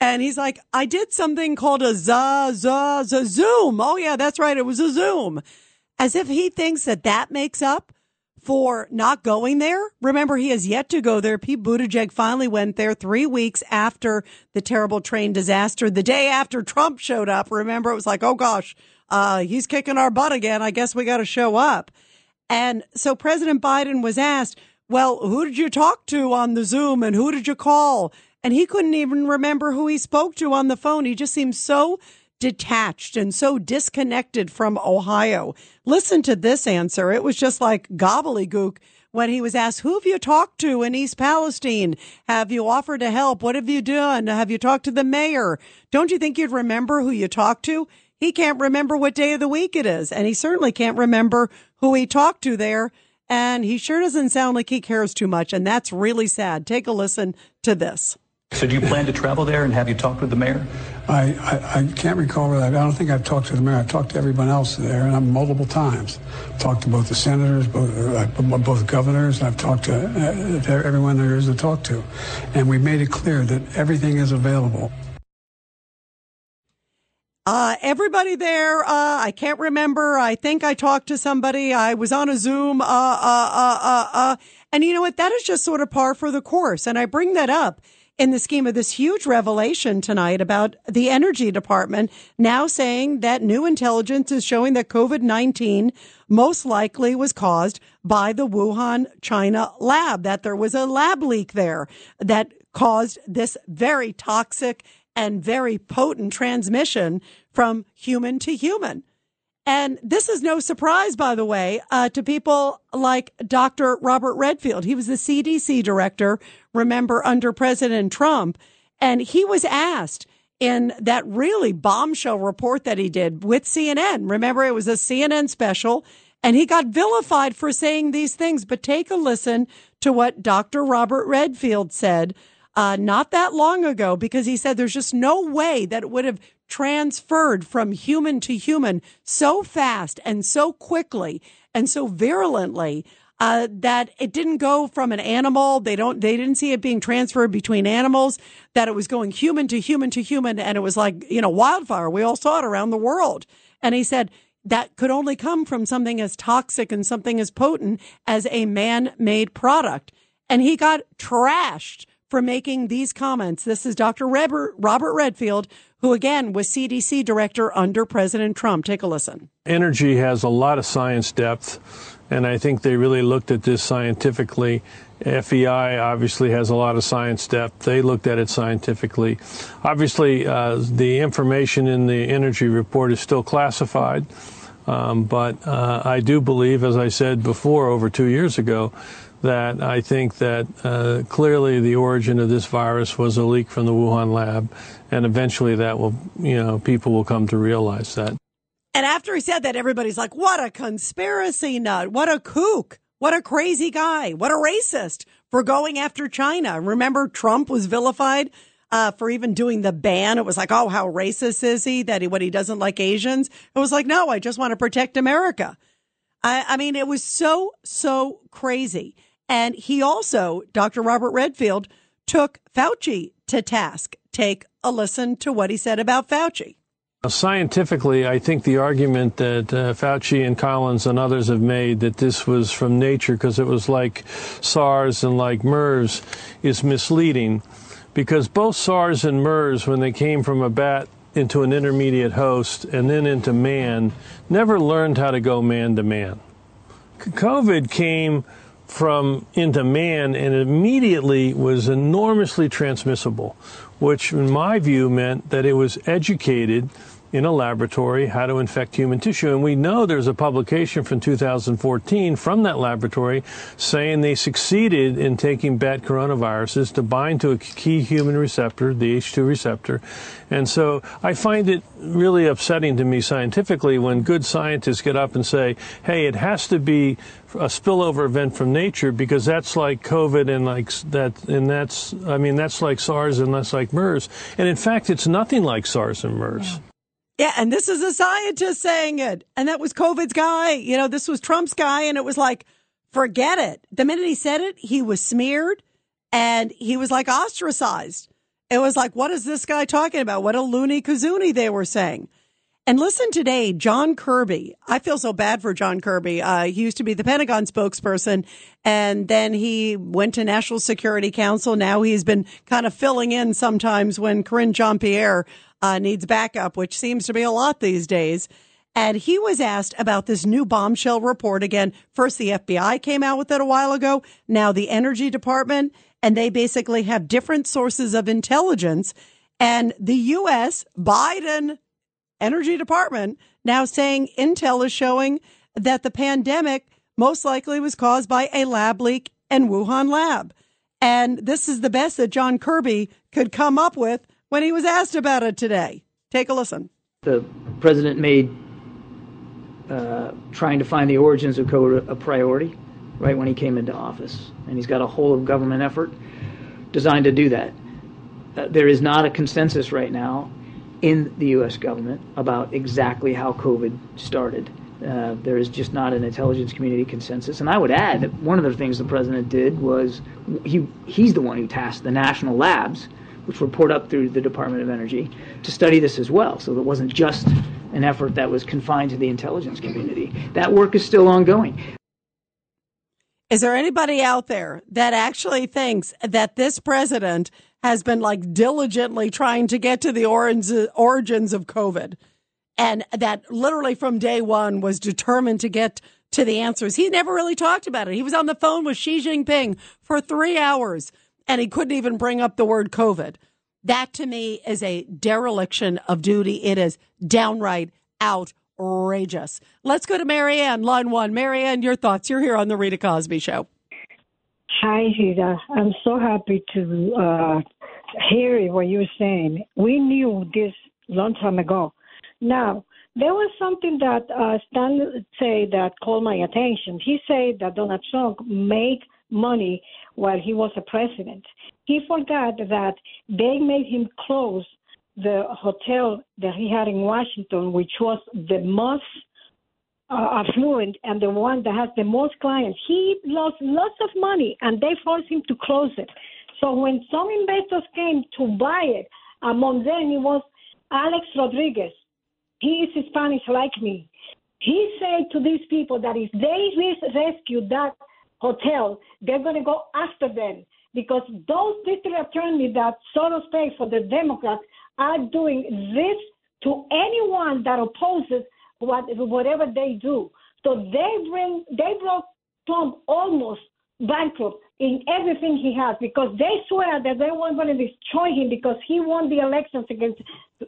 And he's like, I did something called a za, za, za Zoom. Oh, yeah, that's right. It was a Zoom. As if he thinks that that makes up for not going there. Remember, he has yet to go there. Pete Buttigieg finally went there three weeks after the terrible train disaster, the day after Trump showed up. Remember, it was like, oh gosh, uh, he's kicking our butt again. I guess we got to show up. And so President Biden was asked, well, who did you talk to on the Zoom and who did you call? And he couldn't even remember who he spoke to on the phone. He just seemed so detached and so disconnected from Ohio. Listen to this answer. It was just like gobbledygook when he was asked, who have you talked to in East Palestine? Have you offered to help? What have you done? Have you talked to the mayor? Don't you think you'd remember who you talked to? He can't remember what day of the week it is. And he certainly can't remember who he talked to there. And he sure doesn't sound like he cares too much. And that's really sad. Take a listen to this. So do you plan to travel there and have you talked with the mayor? I, I, I can't recall that. I don't think I've talked to the mayor. I've talked to everyone else there, and I'm multiple times. Talked to both the senators, both, uh, both governors. I've talked to, uh, everyone there is to talk to, and we made it clear that everything is available. Uh, everybody there, uh, I can't remember. I think I talked to somebody. I was on a Zoom, uh, uh, uh, uh, uh. And you know what? That is just sort of par for the course. And I bring that up in the scheme of this huge revelation tonight about the energy department now saying that new intelligence is showing that COVID-19 most likely was caused by the Wuhan, China lab, that there was a lab leak there that caused this very toxic and very potent transmission from human to human. And this is no surprise, by the way, uh, to people like Dr. Robert Redfield. He was the CDC director, remember, under President Trump. And he was asked in that really bombshell report that he did with CNN. Remember, it was a CNN special and he got vilified for saying these things. But take a listen to what Dr. Robert Redfield said uh, not that long ago because he said there's just no way that it would have transferred from human to human so fast and so quickly and so virulently uh, that it didn't go from an animal. They don't, they didn't see it being transferred between animals, that it was going human to human to human. And it was like, you know, wildfire. We all saw it around the world. And he said that could only come from something as toxic and something as potent as a man made product. And he got trashed for making these comments. This is Dr. Robert, Redfield, who again was CDC director under President Trump. Take a listen. Energy has a lot of science depth, and I think they really looked at this scientifically. FBI obviously has a lot of science depth. They looked at it scientifically. Obviously, uh, the information in the energy report is still classified, um, but uh, I do believe, as I said before, over two years ago, that I think that uh, clearly the origin of this virus was a leak from the Wuhan lab, and eventually that will, you know, people will come to realize that. And after he said that, everybody's like, what a conspiracy nut. What a kook. What a crazy guy. What a racist for going after China. Remember, Trump was vilified uh, for even doing the ban. It was like, oh, how racist is he that he, what he doesn't like Asians? It was like, no, I just want to protect America. I, I mean, it was so, so crazy. And he also, Dr. Robert Redfield, took Fauci to task. Take a listen to what he said about Fauci. Scientifically, I think the argument that uh, Fauci and Collins and others have made that this was from nature because it was like SARS and like MERS is misleading because both SARS and MERS, when they came from a bat into an intermediate host and then into man, never learned how to go man to man. COVID came from into man and immediately was enormously transmissible, which in my view meant that it was educated in a laboratory how to infect human tissue. And we know there's a publication from 2014 from that laboratory saying they succeeded in taking bat coronaviruses to bind to a key human receptor, the ACE2 receptor. And so I find it really upsetting to me scientifically when good scientists get up and say, hey, it has to be a spillover event from nature because that's like COVID and like that, and that's, I mean, that's like SARS and that's like MERS. And in fact, it's nothing like SARS and MERS. Yeah. Yeah, and this is a scientist saying it. And that was COVID's guy. You know, this was Trump's guy. And it was like, forget it. The minute he said it, he was smeared and he was like ostracized. It was like, what is this guy talking about? What a loony kazoonie they were saying. And listen today, John Kirby. I feel so bad for John Kirby. Uh, he used to be the Pentagon spokesperson and then he went to National Security Council. Now he's been kind of filling in sometimes when Karine Jean-Pierre uh, needs backup, which seems to be a lot these days. And he was asked about this new bombshell report again. First, the FBI came out with it a while ago. Now the Energy Department, and they basically have different sources of intelligence. And the U.S. Biden Energy Department now saying intel is showing that the pandemic most likely was caused by a lab leak in Wuhan lab. And this is the best that John Kirby could come up with when he was asked about it today. Take a listen. The president made uh, trying to find the origins of COVID a priority right when he came into office. And he's got a whole of government effort designed to do that. Uh, there is not a consensus right now in the U.S. government about exactly how COVID started. Uh, there is just not an intelligence community consensus. And I would add that one of the things the president did was he he's the one who tasked the national labs which report up through the Department of Energy, to study this as well. So it wasn't just an effort that was confined to the intelligence community. That work is still ongoing. Is there anybody out there that actually thinks that this president has been like diligently trying to get to the origins of COVID and that literally from day one was determined to get to the answers? He never really talked about it. He was on the phone with Xi Jinping for three hours and he couldn't even bring up the word COVID. That to me is a dereliction of duty. It is downright outrageous. Let's go to Marianne, line one. Marianne, your thoughts. You're here on the Rita Cosby Show. Hi, Rita. I'm so happy to uh, hear what you're saying. We knew this long time ago. Now, there was something that uh, Stan said that called my attention. He said that Donald Trump made money while he was a president. He forgot that they made him close the hotel that he had in Washington, which was the most uh, affluent and the one that has the most clients. He lost lots of money and they forced him to close it. So when some investors came to buy it, among them it was Alex Rodriguez. He is Spanish like me. He said to these people that if they rescue that hotel, they're going to go after them because those district attorneys that Soros pay for the Democrats are doing this to anyone that opposes what, whatever they do. So they bring they brought Trump almost bankrupt in everything he has because they swear that they weren't going to destroy him because he won the elections against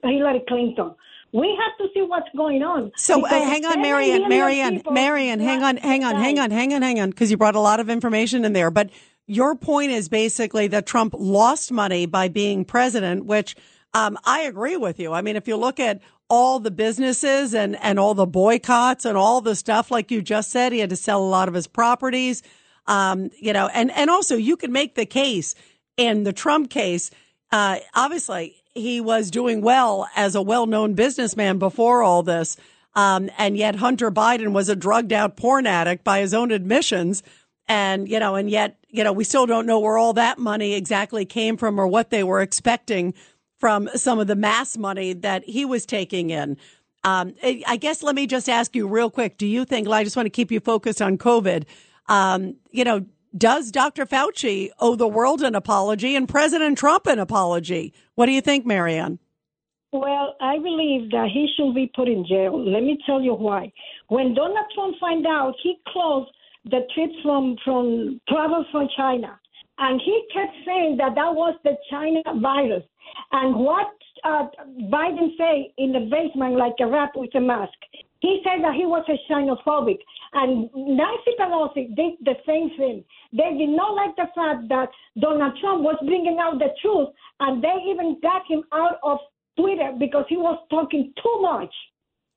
Hillary Clinton. We have to see what's going on. So uh, hang on, Marianne, Marianne, Marianne, hang on, hang on, hang on, hang on, hang on, because you brought a lot of information in there. But your point is basically that Trump lost money by being president, which um, I agree with you. I mean, if you look at all the businesses and, and all the boycotts and all the stuff, like you just said, he had to sell a lot of his properties. Um, you know, and, and also you can make the case in the Trump case. Uh, obviously he was doing well as a well-known businessman before all this. Um, and yet Hunter Biden was a drugged out porn addict by his own admissions. And, you know, and yet, you know, we still don't know where all that money exactly came from or what they were expecting from some of the mass money that he was taking in. Um, I guess let me just ask you real quick. Do you think, I just want to keep you focused on COVID. Um, you know, does Dr. Fauci owe the world an apology and President Trump an apology? What do you think, Marianne? Well, I believe that he should be put in jail. Let me tell you why. When Donald Trump find out, he closed the trips from from travel from China, and he kept saying that that was the China virus. And what uh, Biden say in the basement like a rat with a mask? He said that he was a xenophobic. And Nancy Pelosi did the same thing. They did not like the fact that Donald Trump was bringing out the truth, and they even got him out of Twitter because he was talking too much.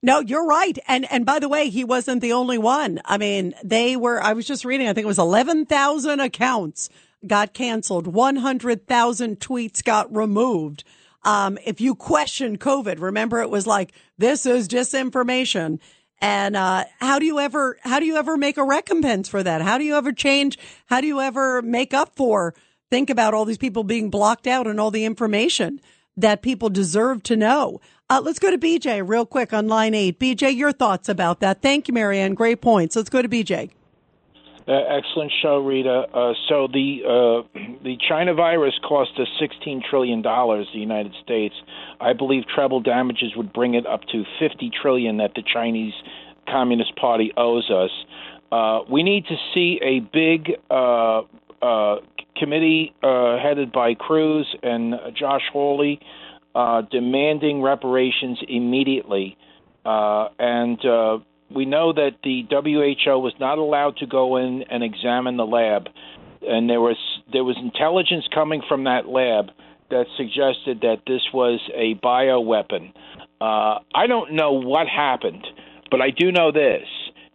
No, you're right. And and by the way, he wasn't the only one. I mean, they were I was just reading, I think it was 11,000 accounts got canceled, 100,000 tweets got removed. Um, if you question COVID, remember it was like this is disinformation. And uh, how do you ever how do you ever make a recompense for that? How do you ever change? How do you ever make up for? Think about all these people being blocked out and all the information that people deserve to know. Uh, let's go to BJ real quick on line eight. BJ, your thoughts about that. Thank you, Marianne. Great points. Let's go to BJ. Uh, excellent show, Rita. Uh, so the uh, the China virus cost us sixteen trillion dollars, the United States. I believe treble damages would bring it up to fifty trillion that the Chinese Communist Party owes us. Uh, we need to see a big uh, uh, committee uh, headed by Cruz and Josh Hawley uh, demanding reparations immediately. Uh, and uh, we know that the WHO was not allowed to go in and examine the lab, and there was there was intelligence coming from that lab that suggested that this was a bioweapon. Uh, I don't know what happened, but I do know this: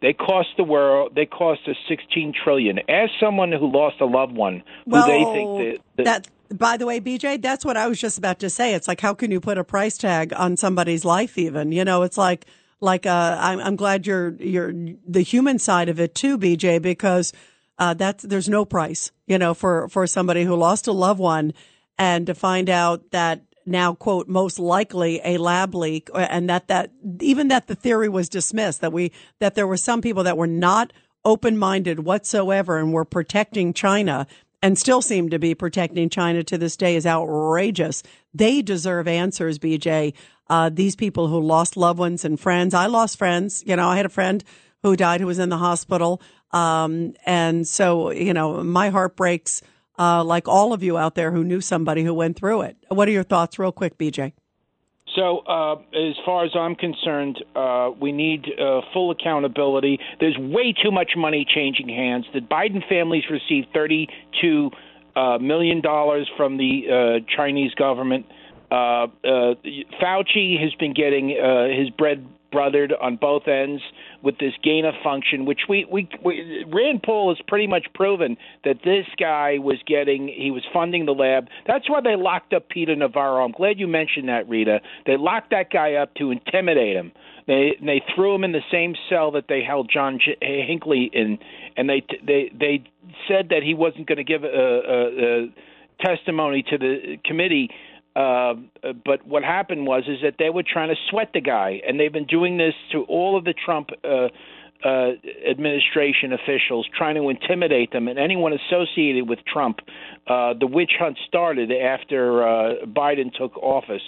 they cost the world. They cost us sixteen trillion. As someone who lost a loved one, who well, they think that, that, that by the way, BJ, that's what I was just about to say. It's like, how can you put a price tag on somebody's life? Even you know, it's like, like, uh, I'm, I'm glad you're you're the human side of it too, BJ, because uh, that's there's no price, you know, for for somebody who lost a loved one, and to find out that now quote most likely a lab leak, uh, and that that even that the theory was dismissed that we that there were some people that were not open minded whatsoever and were protecting China and still seem to be protecting China to this day is outrageous. They deserve answers, BJ. Uh, these people who lost loved ones and friends. I lost friends. You know, I had a friend who died who was in the hospital. Um, and so, you know, my heart breaks, uh, like all of you out there who knew somebody who went through it. What are your thoughts, real quick, BJ? So, uh, as far as I'm concerned, uh, we need uh, full accountability. There's way too much money changing hands. The Biden families received 32 uh, million dollars from the uh, Chinese government. Uh, uh, Fauci has been getting uh, his bread brothered on both ends with this gain of function, which we, we, we Rand Paul has pretty much proven that this guy was getting, he was funding the lab. That's why they locked up Peter Navarro. I'm glad you mentioned that, Rita. They locked that guy up to intimidate him. They they threw him in the same cell that they held John J- Hinckley in, and they they they said that he wasn't going to give a, a, a testimony to the committee uh, but what happened was is that they were trying to sweat the guy, and they've been doing this to all of the Trump uh, uh, administration officials, trying to intimidate them and anyone associated with Trump. Uh, the witch hunt started after uh, Biden took office.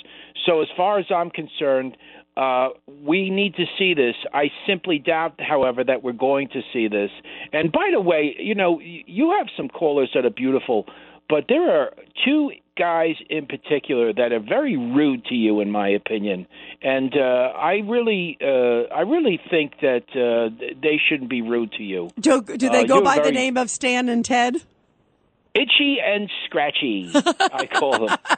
So, as far as I'm concerned, uh, we need to see this. I simply doubt, however, that we're going to see this. And by the way, you know, you have some callers that are beautiful, but there are two guys in particular that are very rude to you, in my opinion, and uh, I really, uh, I really think that uh, they shouldn't be rude to you. Do, do they uh, go by very... the name of Stan and Ted? Itchy and Scratchy, I call them.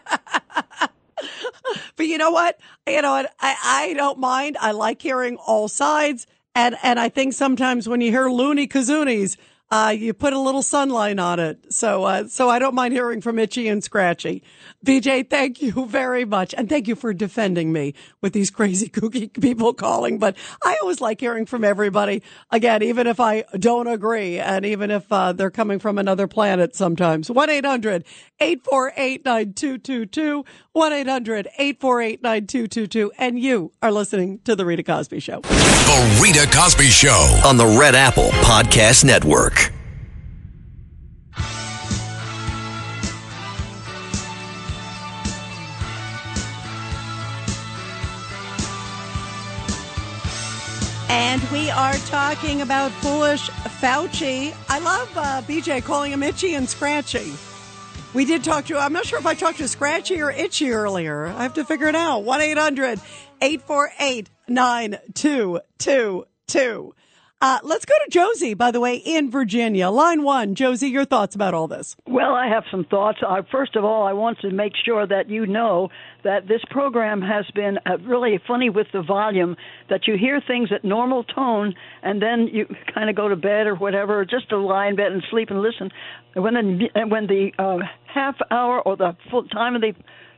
But you know what? You know what? I, I don't mind. I like hearing all sides. And, and I think sometimes when you hear loony kazoonies, uh, you put a little sunlight on it. So, uh, so I don't mind hearing from Itchy and Scratchy. BJ, thank you very much. And thank you for defending me with these crazy kooky people calling. But I always like hearing from everybody. Again, even if I don't agree and even if, uh, they're coming from another planet sometimes. 1-800-848-9222. 1-800-848-9222. And you are listening to The Rita Cosby Show. The Rita Cosby Show. on the Red Apple Podcast Network. And we are talking about foolish Fauci. I love uh, BJ calling him itchy and scratchy. We did talk to, I'm not sure if I talked to Scratchy or Itchy earlier. I have to figure it out. 1 800 848 9222. Uh, let's go to Josie, by the way, in Virginia. Line one. Josie, your thoughts about all this? Well, I have some thoughts. Uh, first of all, I want to make sure that you know that this program has been uh, really funny with the volume, that you hear things at normal tone and then you kind of go to bed or whatever, or just to lie in bed and sleep and listen. When the, when the uh, half hour or the full time of the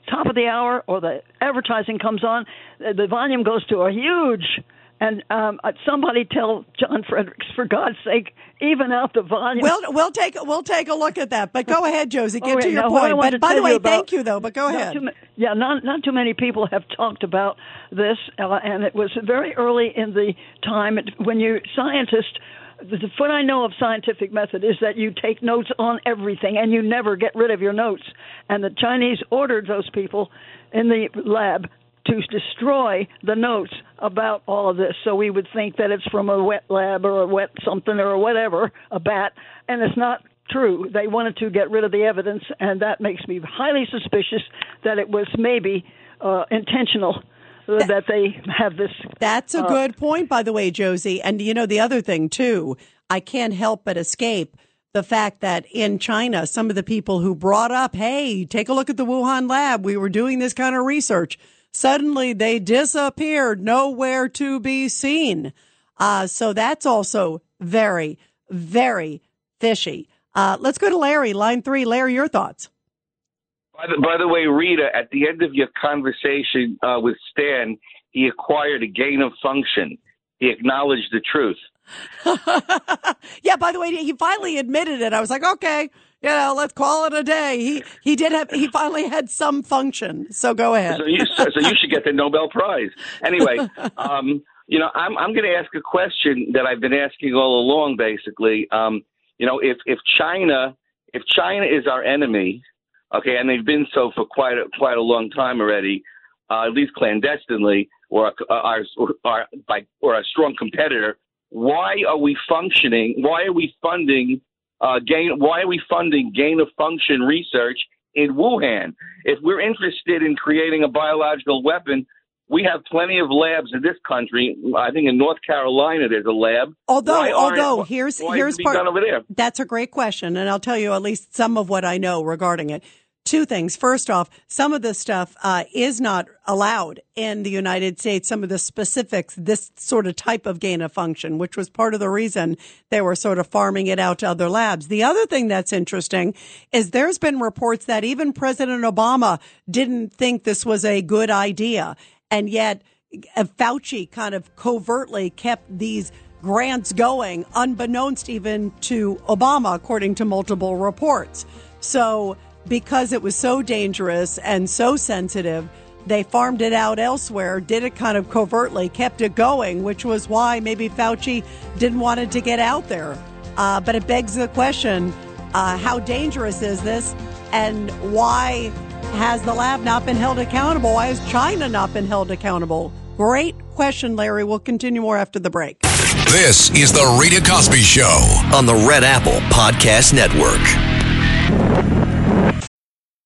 top of the hour or the advertising comes on, uh, the volume goes to a huge and um, uh, somebody tell John Fredericks, for God's sake, even out the volume. We'll we'll take we'll take a look at that. But go ahead, Josie. Get Oh, to your now, what I point. But by the way, about- thank you though. But go ahead. too yeah, not not too many people have talked about this, uh, and it was very early in the time when you scientists. The- what I know of scientific method is that you take notes on everything and you never get rid of your notes. And the Chinese ordered those people in the lab to destroy the notes about all of this. So we would think that it's from a wet lab or a wet something or whatever, a bat, and it's not true. They wanted to get rid of the evidence, and that makes me highly suspicious that it was maybe uh, intentional that they have this. That's a uh, good point, by the way, Josie. And you know, the other thing too, I can't help but escape the fact that in China, some of the people who brought up, Hey, take a look at the Wuhan lab. We were doing this kind of research. Suddenly they disappeared, nowhere to be seen. Uh, so that's also very, very fishy. Uh, let's go to Larry, line three. Larry, your thoughts. By the, by the way, Rita, at the end of your conversation uh, with Stan, he acquired a gain of function. He acknowledged the truth. Yeah, by the way, he finally admitted it. I was like, okay, you know, let's call it a day. He he did have he finally had some function. So go ahead. So you, so, you should get the Nobel Prize. Anyway, um, you know, I'm I'm going to ask a question that I've been asking all along. Basically, um, you know, if if China if China is our enemy, okay, and they've been so for quite a, quite a long time already, uh, at least clandestinely, or our, our by or a strong competitor. Why are we functioning? Why are we funding uh, gain? Why are we funding gain of function research in Wuhan? If we're interested in creating a biological weapon, we have plenty of labs in this country. I think in North Carolina there's a lab. Although, although here's here's part over there. That's a great question, and I'll tell you at least some of what I know regarding it. Two things. First off, some of this stuff uh, is not allowed in the United States. Some of the specifics, this sort of type of gain of function, which was part of the reason they were sort of farming it out to other labs. The other thing that's interesting is there's been reports that even President Obama didn't think this was a good idea, and yet uh, Fauci kind of covertly kept these grants going, unbeknownst even to Obama, according to multiple reports. So, because it was so dangerous and so sensitive, they farmed it out elsewhere, did it kind of covertly, kept it going, which was why maybe Fauci didn't want it to get out there. Uh, but it begs the question uh, how dangerous is this? And why has the lab not been held accountable? Why has China not been held accountable? Great question, Larry. We'll continue more after the break. This is the Rita Cosby Show. on the Red Apple Podcast Network.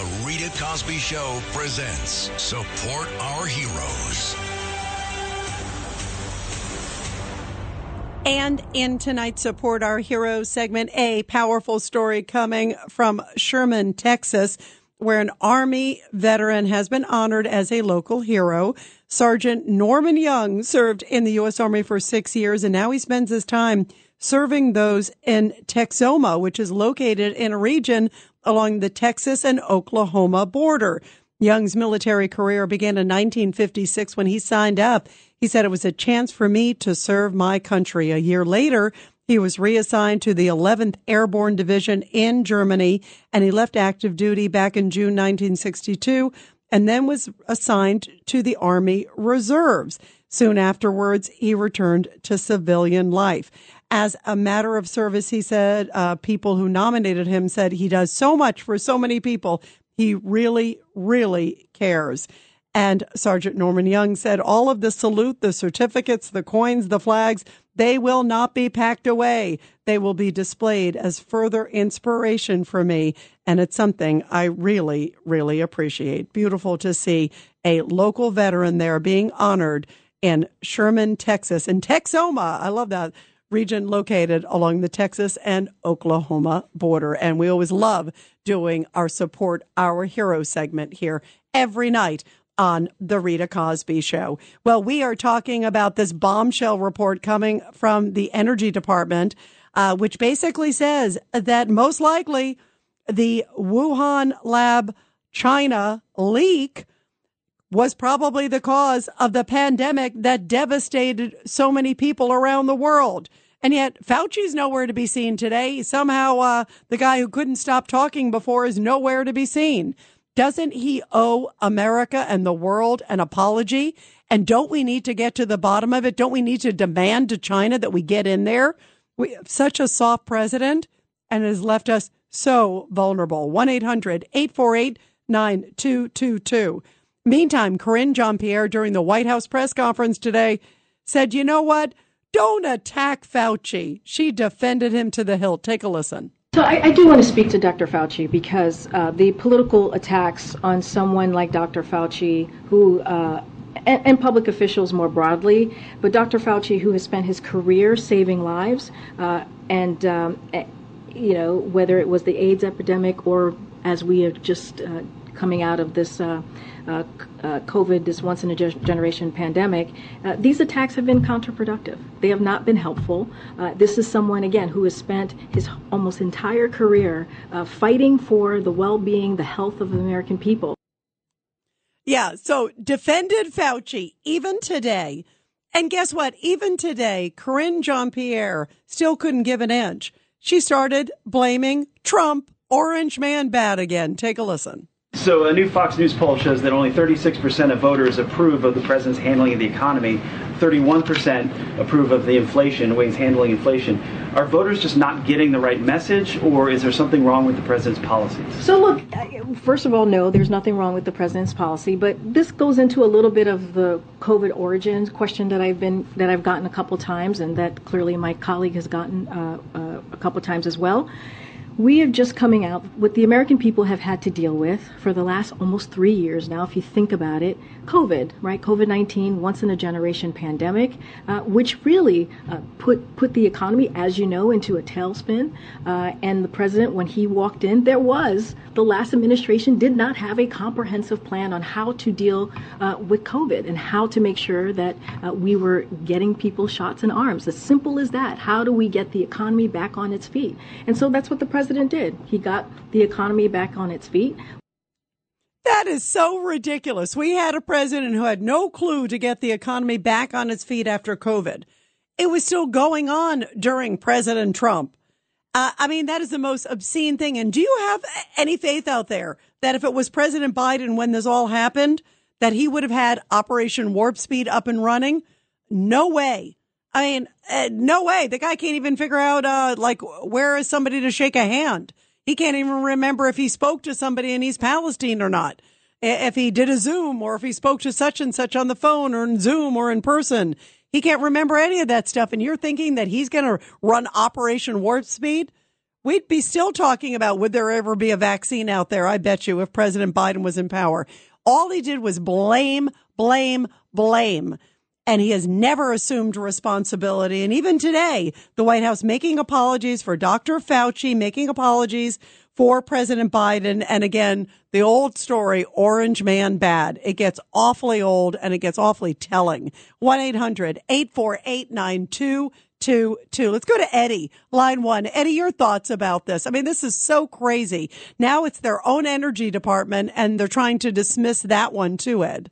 The Rita Cosby Show presents Support Our Heroes. And in tonight's Support Our Heroes segment, a powerful story coming from Sherman, Texas, where an Army veteran has been honored as a local hero. Sergeant Norman Young served in the U.S. Army for six years, and now he spends his time serving those in Texoma, which is located in a region along the Texas and Oklahoma border. Young's military career began in 1956 when he signed up. He said it was a chance for me to serve my country. A year later, he was reassigned to the 11th Airborne Division in Germany and he left active duty back in June 1962 and then was assigned to the Army Reserves. Soon afterwards, he returned to civilian life as a matter of service, he said, uh, people who nominated him said he does so much for so many people. He really, really cares. And Sergeant Norman Young said all of the salute, the certificates, the coins, the flags, they will not be packed away. They will be displayed as further inspiration for me. And it's something I really, really appreciate. Beautiful to see a local veteran there being honored in Sherman, Texas, in Texoma. I love that region located along the Texas and Oklahoma border. And we always love doing our support our hero segment here every night on the Rita Cosby show. Well, we are talking about this bombshell report coming from the Energy Department, uh, which basically says that most likely the Wuhan lab China leak was probably the cause of the pandemic that devastated so many people around the world. And yet Fauci's nowhere to be seen today. Somehow, uh, the guy who couldn't stop talking before is nowhere to be seen. Doesn't he owe America and the world an apology? And don't we need to get to the bottom of it? Don't we need to demand to China that we get in there? We have such a soft president and has left us so vulnerable. 1 800 848 9222. Meantime, Karine Jean-Pierre during the White House press conference today said, you know what? Don't attack Fauci. She defended him to the hilt. Take a listen. So I, I do want to speak to Dr. Fauci because uh, the political attacks on someone like Dr. Fauci, who uh, and, and, public officials more broadly, but Dr. Fauci, who has spent his career saving lives, uh, and um, eh, you know whether it was the AIDS epidemic or as we have just uh, coming out of this uh, uh, uh, COVID, this once in a generation pandemic, uh, these attacks have been counterproductive. They have not been helpful. Uh, this is someone, again, who has spent his almost entire career fighting for the well being, the health of the American people. Yeah, so defended Fauci even today. And guess what? Even today, Karine Jean-Pierre still couldn't give an inch. She started blaming Trump, orange man bad again. Take a listen. So, a new Fox News poll shows that only 36% of voters approve of the president's handling of the economy. 31% approve of the inflation, the way he's handling inflation. Are voters just not getting the right message, or is there something wrong with the president's policies? So, look, first of all, no, there's nothing wrong with the president's policy, but this goes into a little bit of the COVID origins question that I've been that I've gotten a couple times, and that clearly my colleague has gotten uh, uh, a couple times as well we are just coming out what the American people have had to deal with for the last almost three years now, if you think about it. COVID, right? COVID 19, once in a generation pandemic, uh, which really uh, put, put the economy, as you know, into a tailspin. Uh, and the president, when he walked in, there was the last administration did not have a comprehensive plan on how to deal uh, with COVID and how to make sure that uh, we were getting people shots in arms. As simple as that. How do we get the economy back on its feet? And so that's what the president did. He got the economy back on its feet. That is so ridiculous. We had a president who had no clue to get the economy back on its feet after COVID. It was still going on during President Trump. Uh, I mean, that is the most obscene thing. And do you have any faith out there that if it was President Biden when this all happened, that he would have had Operation Warp Speed up and running? No way. I mean, uh, no way. The guy can't even figure out, uh, like, where is somebody to shake a hand? He can't even remember if he spoke to somebody in East Palestine or not. If he did a Zoom or if he spoke to such and such on the phone or in Zoom or in person. He can't remember any of that stuff. And you're thinking that he's going to run Operation Warp Speed? We'd be still talking about would there ever be a vaccine out there? I bet you if President Biden was in power. All he did was blame, blame, blame. And he has never assumed responsibility. And even today, the White House making apologies for Dr. Fauci, making apologies for President Biden. And again, the old story, orange man bad. It gets awfully old and it gets awfully telling. 1-800-848-9222. Let's go to Eddie, line one. Eddie, your thoughts about this. I mean, this is so crazy. Now it's their own energy department and they're trying to dismiss that one too, Ed.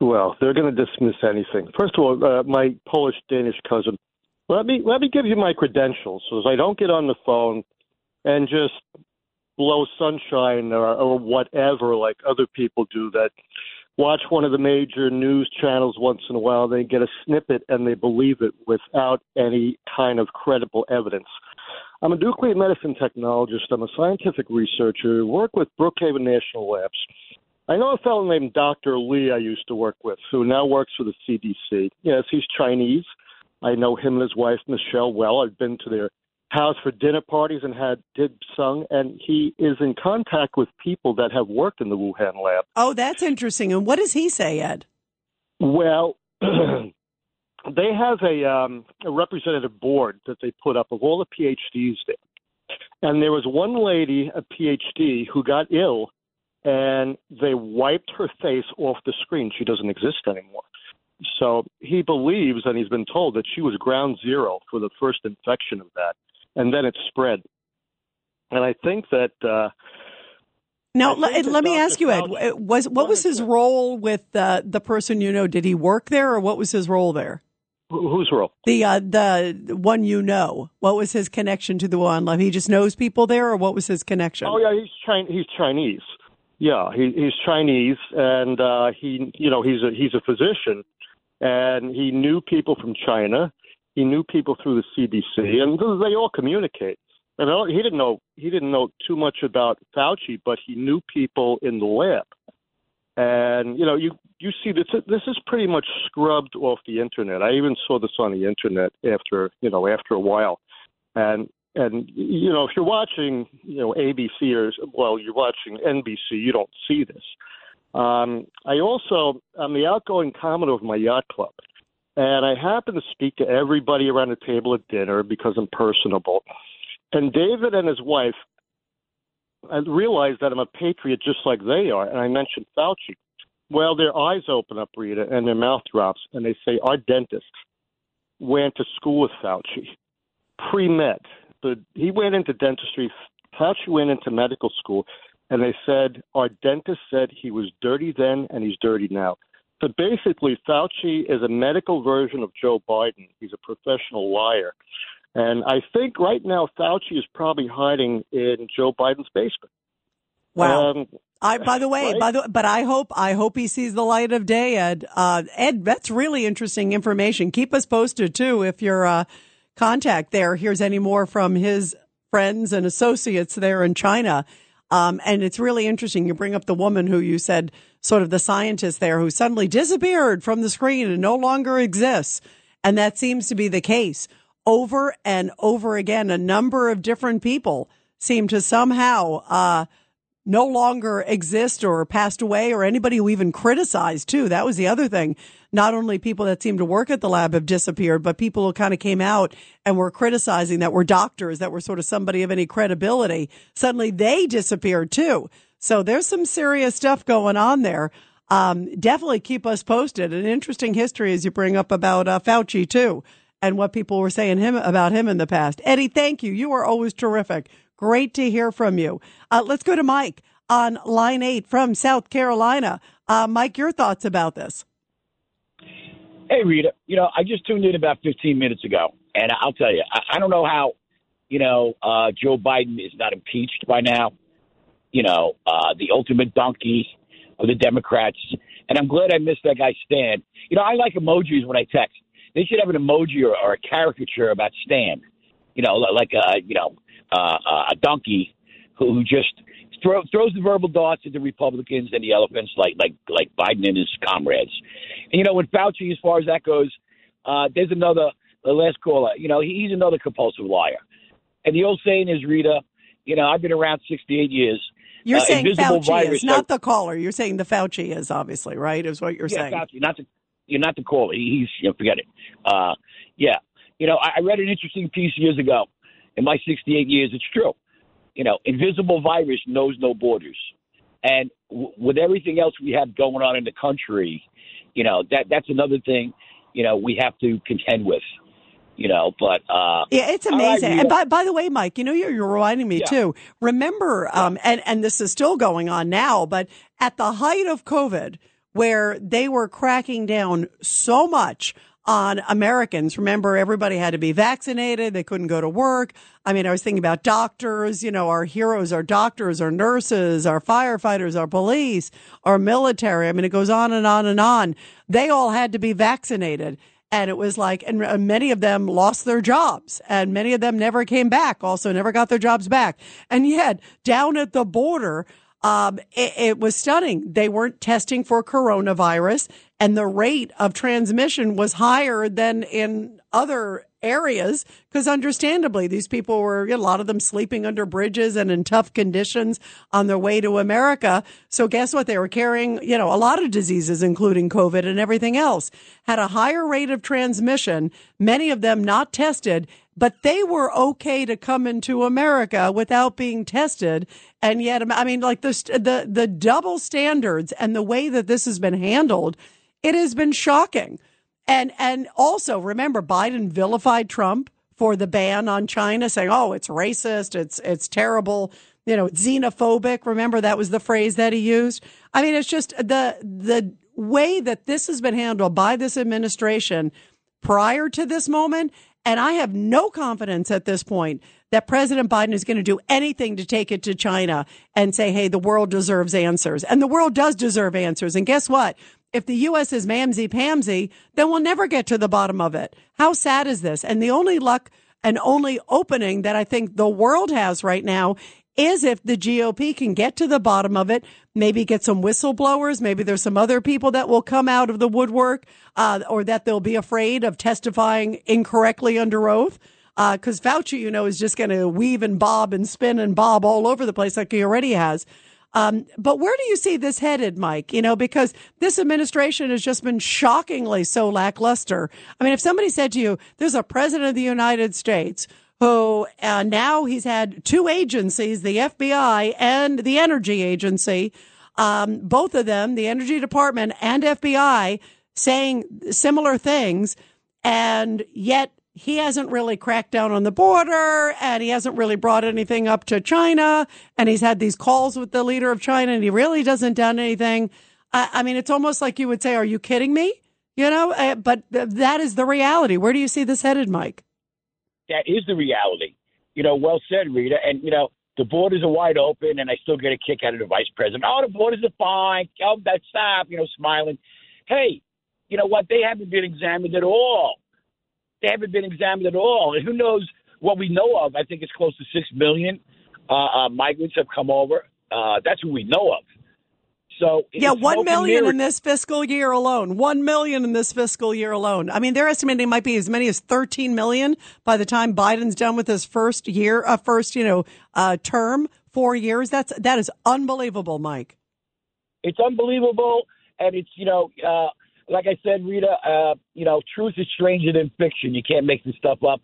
Well, they're going to dismiss anything. First of all, uh, my Polish Danish cousin. Let me let me give you my credentials, so I don't get on the phone and just blow sunshine or, or whatever like other people do that watch one of the major news channels once in a while they get a snippet and they believe it without any kind of credible evidence i'm a nuclear medicine technologist i'm a scientific researcher work with brookhaven national labs i know a fellow named dr lee i used to work with who now works for the cdc yes he's chinese i know him and his wife michelle well i've been to their house for dinner parties and had dim sum, and he is in contact with people that have worked in the Wuhan lab. Oh, that's interesting. And what does he say, Ed? Well, they have a, um, a representative board that they put up of all the PhDs there. And there was one lady, a PhD, who got ill, and they wiped her face off the screen. She doesn't exist anymore. So he believes, and he's been told, that she was ground zero for the first infection of that and then it spread. And I think that. Uh, now, let, let me ask you, Ed. Was what was his role with uh, the person you know? Did he work there, or what was his role there? Whose role? The uh, the one you know. What was his connection to the one love? He just knows people there, or what was his connection? Oh yeah, he's Chinese. He's Chinese. Yeah, he, he's Chinese, and uh, he, you know, he's a he's a physician, and he knew people from China. He knew people through the CDC, and they all communicate. And he didn't know he didn't know too much about Fauci, but he knew people in the lab. And you know, you you see this this is pretty much scrubbed off the internet. I even saw this on the internet after you know after a while, and and you know if you're watching you know ABC or well you're watching NBC, you don't see this. Um, I also I'm the outgoing commodore of my yacht club, and I happen to speak to everybody around the table at dinner because I'm personable. And David and his wife I realized that I'm a patriot just like they are. And I mentioned Fauci. Well, their eyes open up, Rita, and their mouth drops, and they say, Our dentist went to school with Fauci, pre med. He went into dentistry. Fauci went into medical school, and they said, Our dentist said he was dirty then and he's dirty now. So basically, Fauci is a medical version of Joe Biden. He's a professional liar. And I think right now Fauci is probably hiding in Joe Biden's basement. Wow. Um, I, by the way, right? by the but I hope I hope he sees the light of day, Ed. Uh, Ed, that's really interesting information. Keep us posted too if your uh, contact there hears any more from his friends and associates there in China. Um, and it's really interesting. You bring up the woman who you said sort of the scientist there who suddenly disappeared from the screen and no longer exists. And that seems to be the case over and over again. A number of different people seem to somehow, uh, no longer exist or passed away or anybody who even criticized too. That was the other thing. Not only people that seemed to work at the lab have disappeared, but people who kind of came out and were criticizing that were doctors, that were sort of somebody of any credibility. Suddenly they disappeared too. So there's some serious stuff going on there. Um, definitely keep us posted. An interesting history as you bring up about uh, Fauci too and what people were saying him about him in the past. Eddie, thank you. You are always terrific. Great to hear from you. Uh, let's go to Mike on line eight from South Carolina. Uh, Mike, your thoughts about this? Hey, Rita. You know, I just tuned in about 15 minutes ago, and I'll tell you, I, I don't know how you know, uh, Joe Biden is not impeached by now. You know, uh, the ultimate donkey of the Democrats. And I'm glad I missed that guy Stan. You know, I like emojis when I text. They should have an emoji or, or a caricature about Stan. You know, like a you know uh, a donkey who, just throw, throws the verbal darts at the Republicans and the elephants, like like like Biden and his comrades. And you know, with Fauci, as far as that goes, uh, there's another the last caller. You know, he's another compulsive liar. And the old saying is, Rita, you know, I've been around 68 years. You're Uh, saying Fauci is, not the caller. You're saying the Fauci is, obviously, right? Is what you're yeah, saying. Fauci, not the you're not the caller. He's you know, forget it. Uh, yeah, you know, I, I read an interesting piece years ago. In my 68 years, it's true. You know, invisible virus knows no borders, and w- with everything else we have going on in the country, you know that that's another thing. You know, we have to contend with. You know, but uh, Yeah, it's amazing. Rita. and by, by the way, Mike, you know, you're, you're reminding me Yeah. too. Remember, um, and, and this is still going on now, but at the height of COVID, where they were cracking down so much on Americans, remember everybody had to be vaccinated. They couldn't go to work. I mean, I was thinking about doctors, you know, our heroes, our doctors, our nurses, our firefighters, our police, our military. I mean, it goes on and on and on. They all had to be vaccinated. And it was like, and uh, many of them lost their jobs and many of them never came back, also never got their jobs back. And yet down at the border, um, it, it was stunning. They weren't testing for coronavirus and the rate of transmission was higher than in other areas because understandably these people were a lot of them sleeping under bridges and in tough conditions on their way to America. So guess what? They were carrying you know a lot of diseases including covid and everything else. Had a higher rate of transmission many of them not tested but they were okay to come into America without being tested. And yet, I mean, like the, the, the double standards and the way that this has been handled, it has been shocking. And, and also remember Biden vilified Trump for the ban on China saying, Oh, it's racist. It's, it's terrible. You know, xenophobic. Remember that was the phrase that he used. I mean, it's just the, the way that this has been handled by this administration prior to this moment. And I have no confidence at this point that President Biden is going to do anything to take it to China and say, hey, the world deserves answers. And the world does deserve answers. And guess what? If the U.S. is mamsy pamsy, then we'll never get to the bottom of it. How sad is this? And the only luck and only opening that I think the world has right now is if the GOP can get to the bottom of it, maybe get some whistleblowers, maybe there's some other people that will come out of the woodwork, uh, or that they'll be afraid of testifying incorrectly under oath. Uh, cause Fauci, you know, is just going to weave and bob and spin and bob all over the place like he already has. Um, but where do you see this headed, Mike? You know, because this administration has just been shockingly so lackluster. I mean, if somebody said to you, there's a president of the United States who uh, now he's had two agencies, the FBI and the Energy Agency, um, both of them, the Energy Department and FBI, saying similar things, and yet he hasn't really cracked down on the border and he hasn't really brought anything up to China and he's had these calls with the leader of China and he really doesn't done anything. I, I mean, it's almost like you would say, are you kidding me? You know, uh, but th- that is the reality. Where do you see this headed, Mike? that is the reality. You know, well said, Rita. And you know, the borders are wide open, and I still get a kick out of the vice president. Oh, the borders are fine. Oh, that stop. You know, smiling. Hey, you know what? They haven't been examined at all. They haven't been examined at all. And who knows what we know of? I think it's close to six million uh, uh, migrants have come over. Uh, that's what we know of. So Yeah, one million in this fiscal year alone. One million in this fiscal year alone. I mean, they're estimating it might be as many as thirteen million by the time Biden's done with his first year, uh, first you know, uh, term, four years. That's that is unbelievable, Mike. It's unbelievable, and it's you know, uh, like I said, Rita, uh, you know, truth is stranger than fiction. You can't make this stuff up.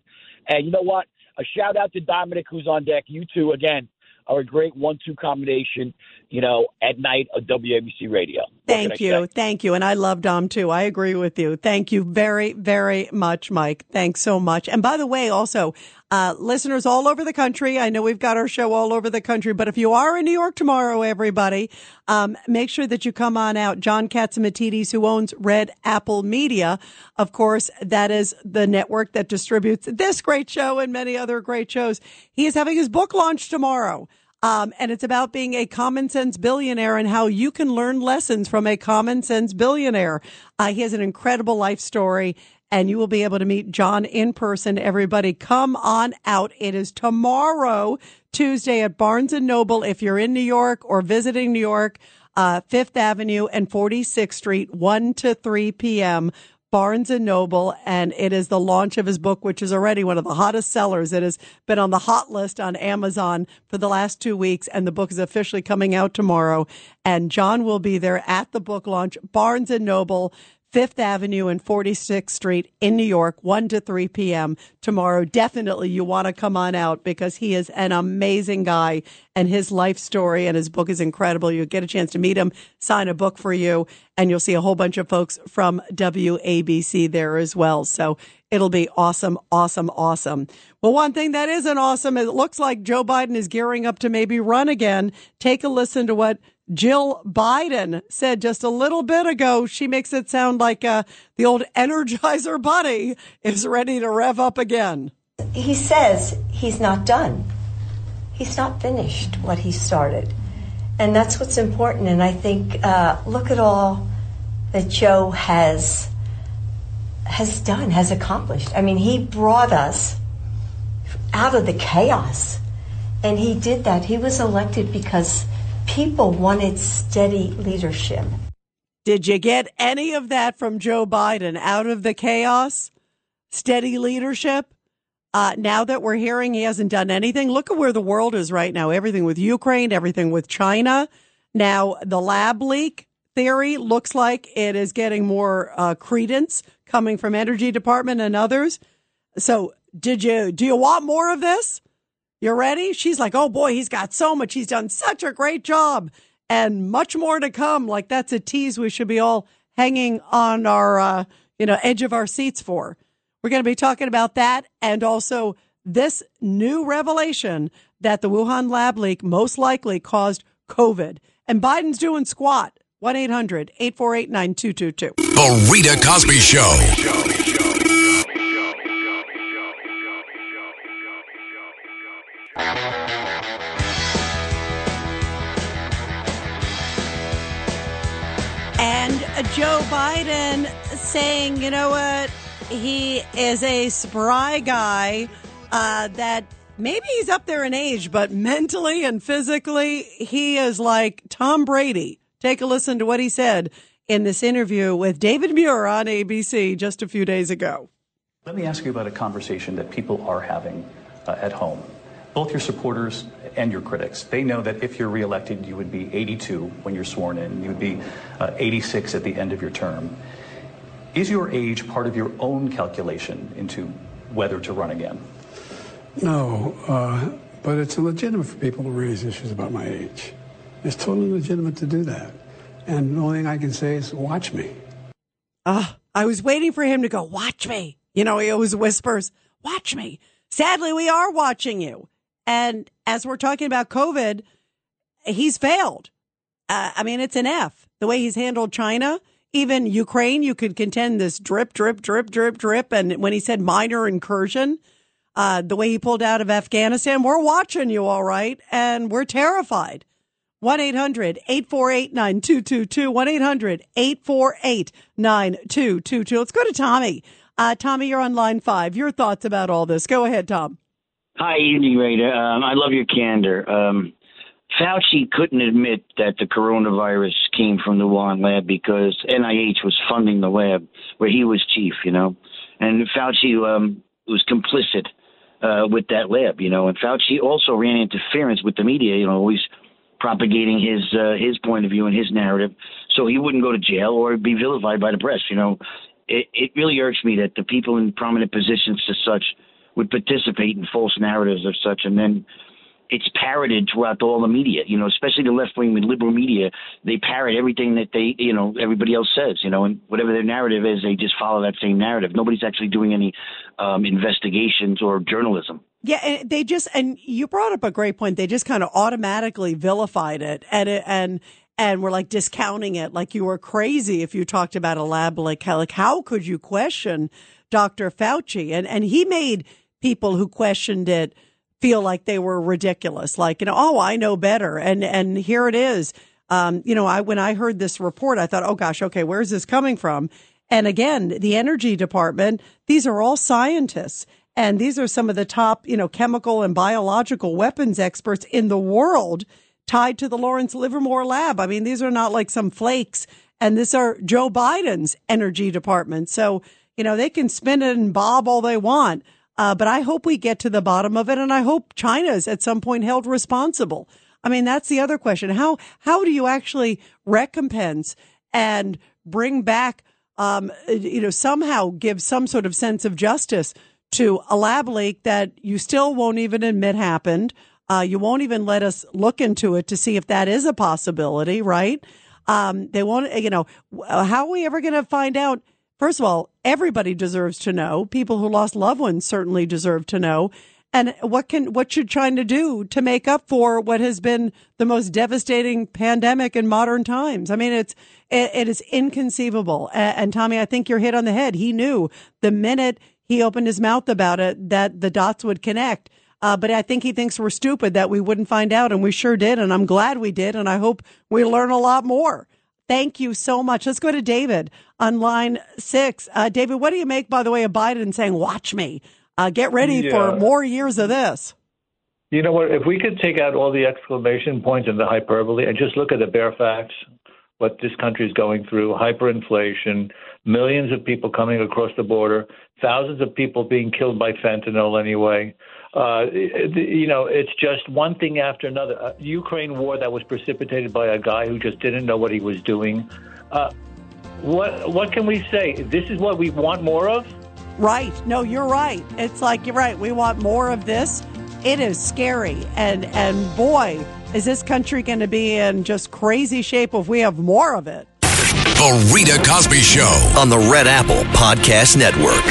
And you know what? A shout out to Dominic, who's on deck. You two again are a great one-two combination. You know, at night on WABC Radio. What can I Thank you. Thank you. And I love Dom too. I agree with you. Thank you very, very much, Mike. Thanks so much. And by the way, also, uh, listeners all over the country, I know we've got our show all over the country, but if you are in New York tomorrow, everybody, um, make sure that you come on out. John Catsimatidis, who owns Red Apple Media, of course, that is the network that distributes this great show and many other great shows. He is having his book launch tomorrow. Um, and it's about being a common sense billionaire and how you can learn lessons from a common sense billionaire. Uh, he has an incredible life story and you will be able to meet John in person. Everybody come on out. It is tomorrow, Tuesday at Barnes and Noble. If you're in New York or visiting New York, uh, Fifth Avenue and 46th Street, 1 to 3 p.m. Barnes and Noble, and it is the launch of his book, which is already one of the hottest sellers. It has been on the hot list on Amazon for the last two weeks, and the book is officially coming out tomorrow. And John will be there at the book launch, Barnes and Noble. Fifth Avenue and 46th Street in New York, 1 to 3 p.m. tomorrow. Definitely you want to come on out because he is an amazing guy and his life story and his book is incredible. You'll get a chance to meet him, sign a book for you, and you'll see a whole bunch of folks from WABC there as well. So it'll be awesome, awesome, awesome. Well, one thing that isn't awesome, it looks like Joe Biden is gearing up to maybe run again. Take a listen to what Jill Biden said just a little bit ago. She makes it sound like uh, the old Energizer Bunny is ready to rev up again. He says he's not done. He's not finished what he started. And that's what's important. And I think, uh, look at all that Joe has has done, has accomplished. I mean, he brought us out of the chaos. And he did that. He was elected because people wanted steady leadership. Did you get any of that from Joe Biden out of the chaos? Steady leadership? Uh, now that we're hearing he hasn't done anything, look at where the world is right now. Everything with Ukraine, everything with China. Now, the lab leak theory looks like it is getting more uh, credence coming from Energy Department and others. So, did you do you want more of this? You ready? She's like, oh boy, he's got so much. He's done such a great job and much more to come. Like that's a tease we should be all hanging on our, uh, you know, edge of our seats for. We're going to be talking about that and also this new revelation that the Wuhan lab leak most likely caused COVID. And Biden's doing squat. 1 800 848 9222. The Rita Cosby Show. Joe Biden saying, you know what? He is a spry guy uh, that maybe he's up there in age, but mentally and physically, he is like Tom Brady. Take a listen to what he said in this interview with David Muir on ABC just a few days ago. Let me ask you about a conversation that people are having uh, at home. Both your supporters and your critics. They know that if you're reelected, you would be 82 when you're sworn in. You would be uh, 86 at the end of your term. Is your age part of your own calculation into whether to run again? No, uh, but it's legitimate for people to raise issues about my age. It's totally legitimate to do that. And the only thing I can say is, watch me. Ah, I was waiting for him to go, watch me. You know, he always whispers, watch me. Sadly, we are watching you. And as we're talking about COVID, he's failed. Uh, I mean, it's an F. The way he's handled China, even Ukraine, you could contend this drip, drip, drip, drip, drip. And when he said minor incursion, uh, the way he pulled out of Afghanistan, we're watching you all right. And we're terrified. 1 800 848 9222. 1 800 848 9222. Let's go to Tommy. Uh, Tommy, you're on line five. Your thoughts about all this. Go ahead, Tom. Hi, evening, Rita. Um, I love your candor. Um, Fauci couldn't admit that the coronavirus came from the Wuhan lab because NIH was funding the lab where he was chief, you know, and Fauci um, was complicit uh, with that lab, you know, and Fauci also ran interference with the media, you know, always propagating his uh, his point of view and his narrative, so he wouldn't go to jail or be vilified by the press, you know. It, it really irks me that the people in prominent positions to such would participate in false narratives of such, and then it's parroted throughout all the media. You know, especially the left wing and liberal media, they parrot everything that they, you know, everybody else says. You know, and whatever their narrative is, they just follow that same narrative. Nobody's actually doing any um, investigations or journalism. Yeah, and they just and you brought up a great point. They just kind of automatically vilified it and it, and and we're like discounting it like you were crazy if you talked about a lab like like how could you question Dr. Fauci and and he made people who questioned it feel like they were ridiculous like you know oh I know better and and here it is um you know I when I heard this report I thought oh gosh okay where's this coming from and again the energy department these are all scientists and these are some of the top you know chemical and biological weapons experts in the world tied to the Lawrence Livermore lab. I mean, these are not like some flakes, and these are Joe Biden's energy department. So, you know, they can spin it and bob all they want. Uh, but I hope we get to the bottom of it, and I hope China's at some point held responsible. I mean, that's the other question. How how do you actually recompense and bring back, um, you know, somehow give some sort of sense of justice to a lab leak that you still won't even admit happened? Uh, you won't even let us look into it to see if that is a possibility, right? Um, they won't, you know, how are we ever going to find out? First of all, everybody deserves to know. People who lost loved ones certainly deserve to know. And what can, what should China to do to make up for what has been the most devastating pandemic in modern times? I mean, it's, it, it is inconceivable. And, and Tommy, I think you're hit on the head. He knew the minute he opened his mouth about it that the dots would connect. Uh, but I think he thinks we're stupid that we wouldn't find out, and we sure did. And I'm glad we did, and I hope we learn a lot more. Thank you so much. Let's go to David on line six. Uh, David, what do you make, by the way, of Biden saying, "Watch me, uh, get ready yeah. for more years of this"? You know what? If we could take out all the exclamation points and the hyperbole and just look at the bare facts, what this country is going through hyperinflation, millions of people coming across the border, thousands of people being killed by fentanyl anyway. Uh, you know, it's just one thing after another. A Ukraine war that was precipitated by a guy who just didn't know what he was doing. Uh, what what can we say? This is what we want more of. Right. No, you're right. It's like you're right. We want more of this. It is scary, and and boy, is this country going to be in just crazy shape if we have more of it. The Rita Cosby Show on the Red Apple Podcast Network.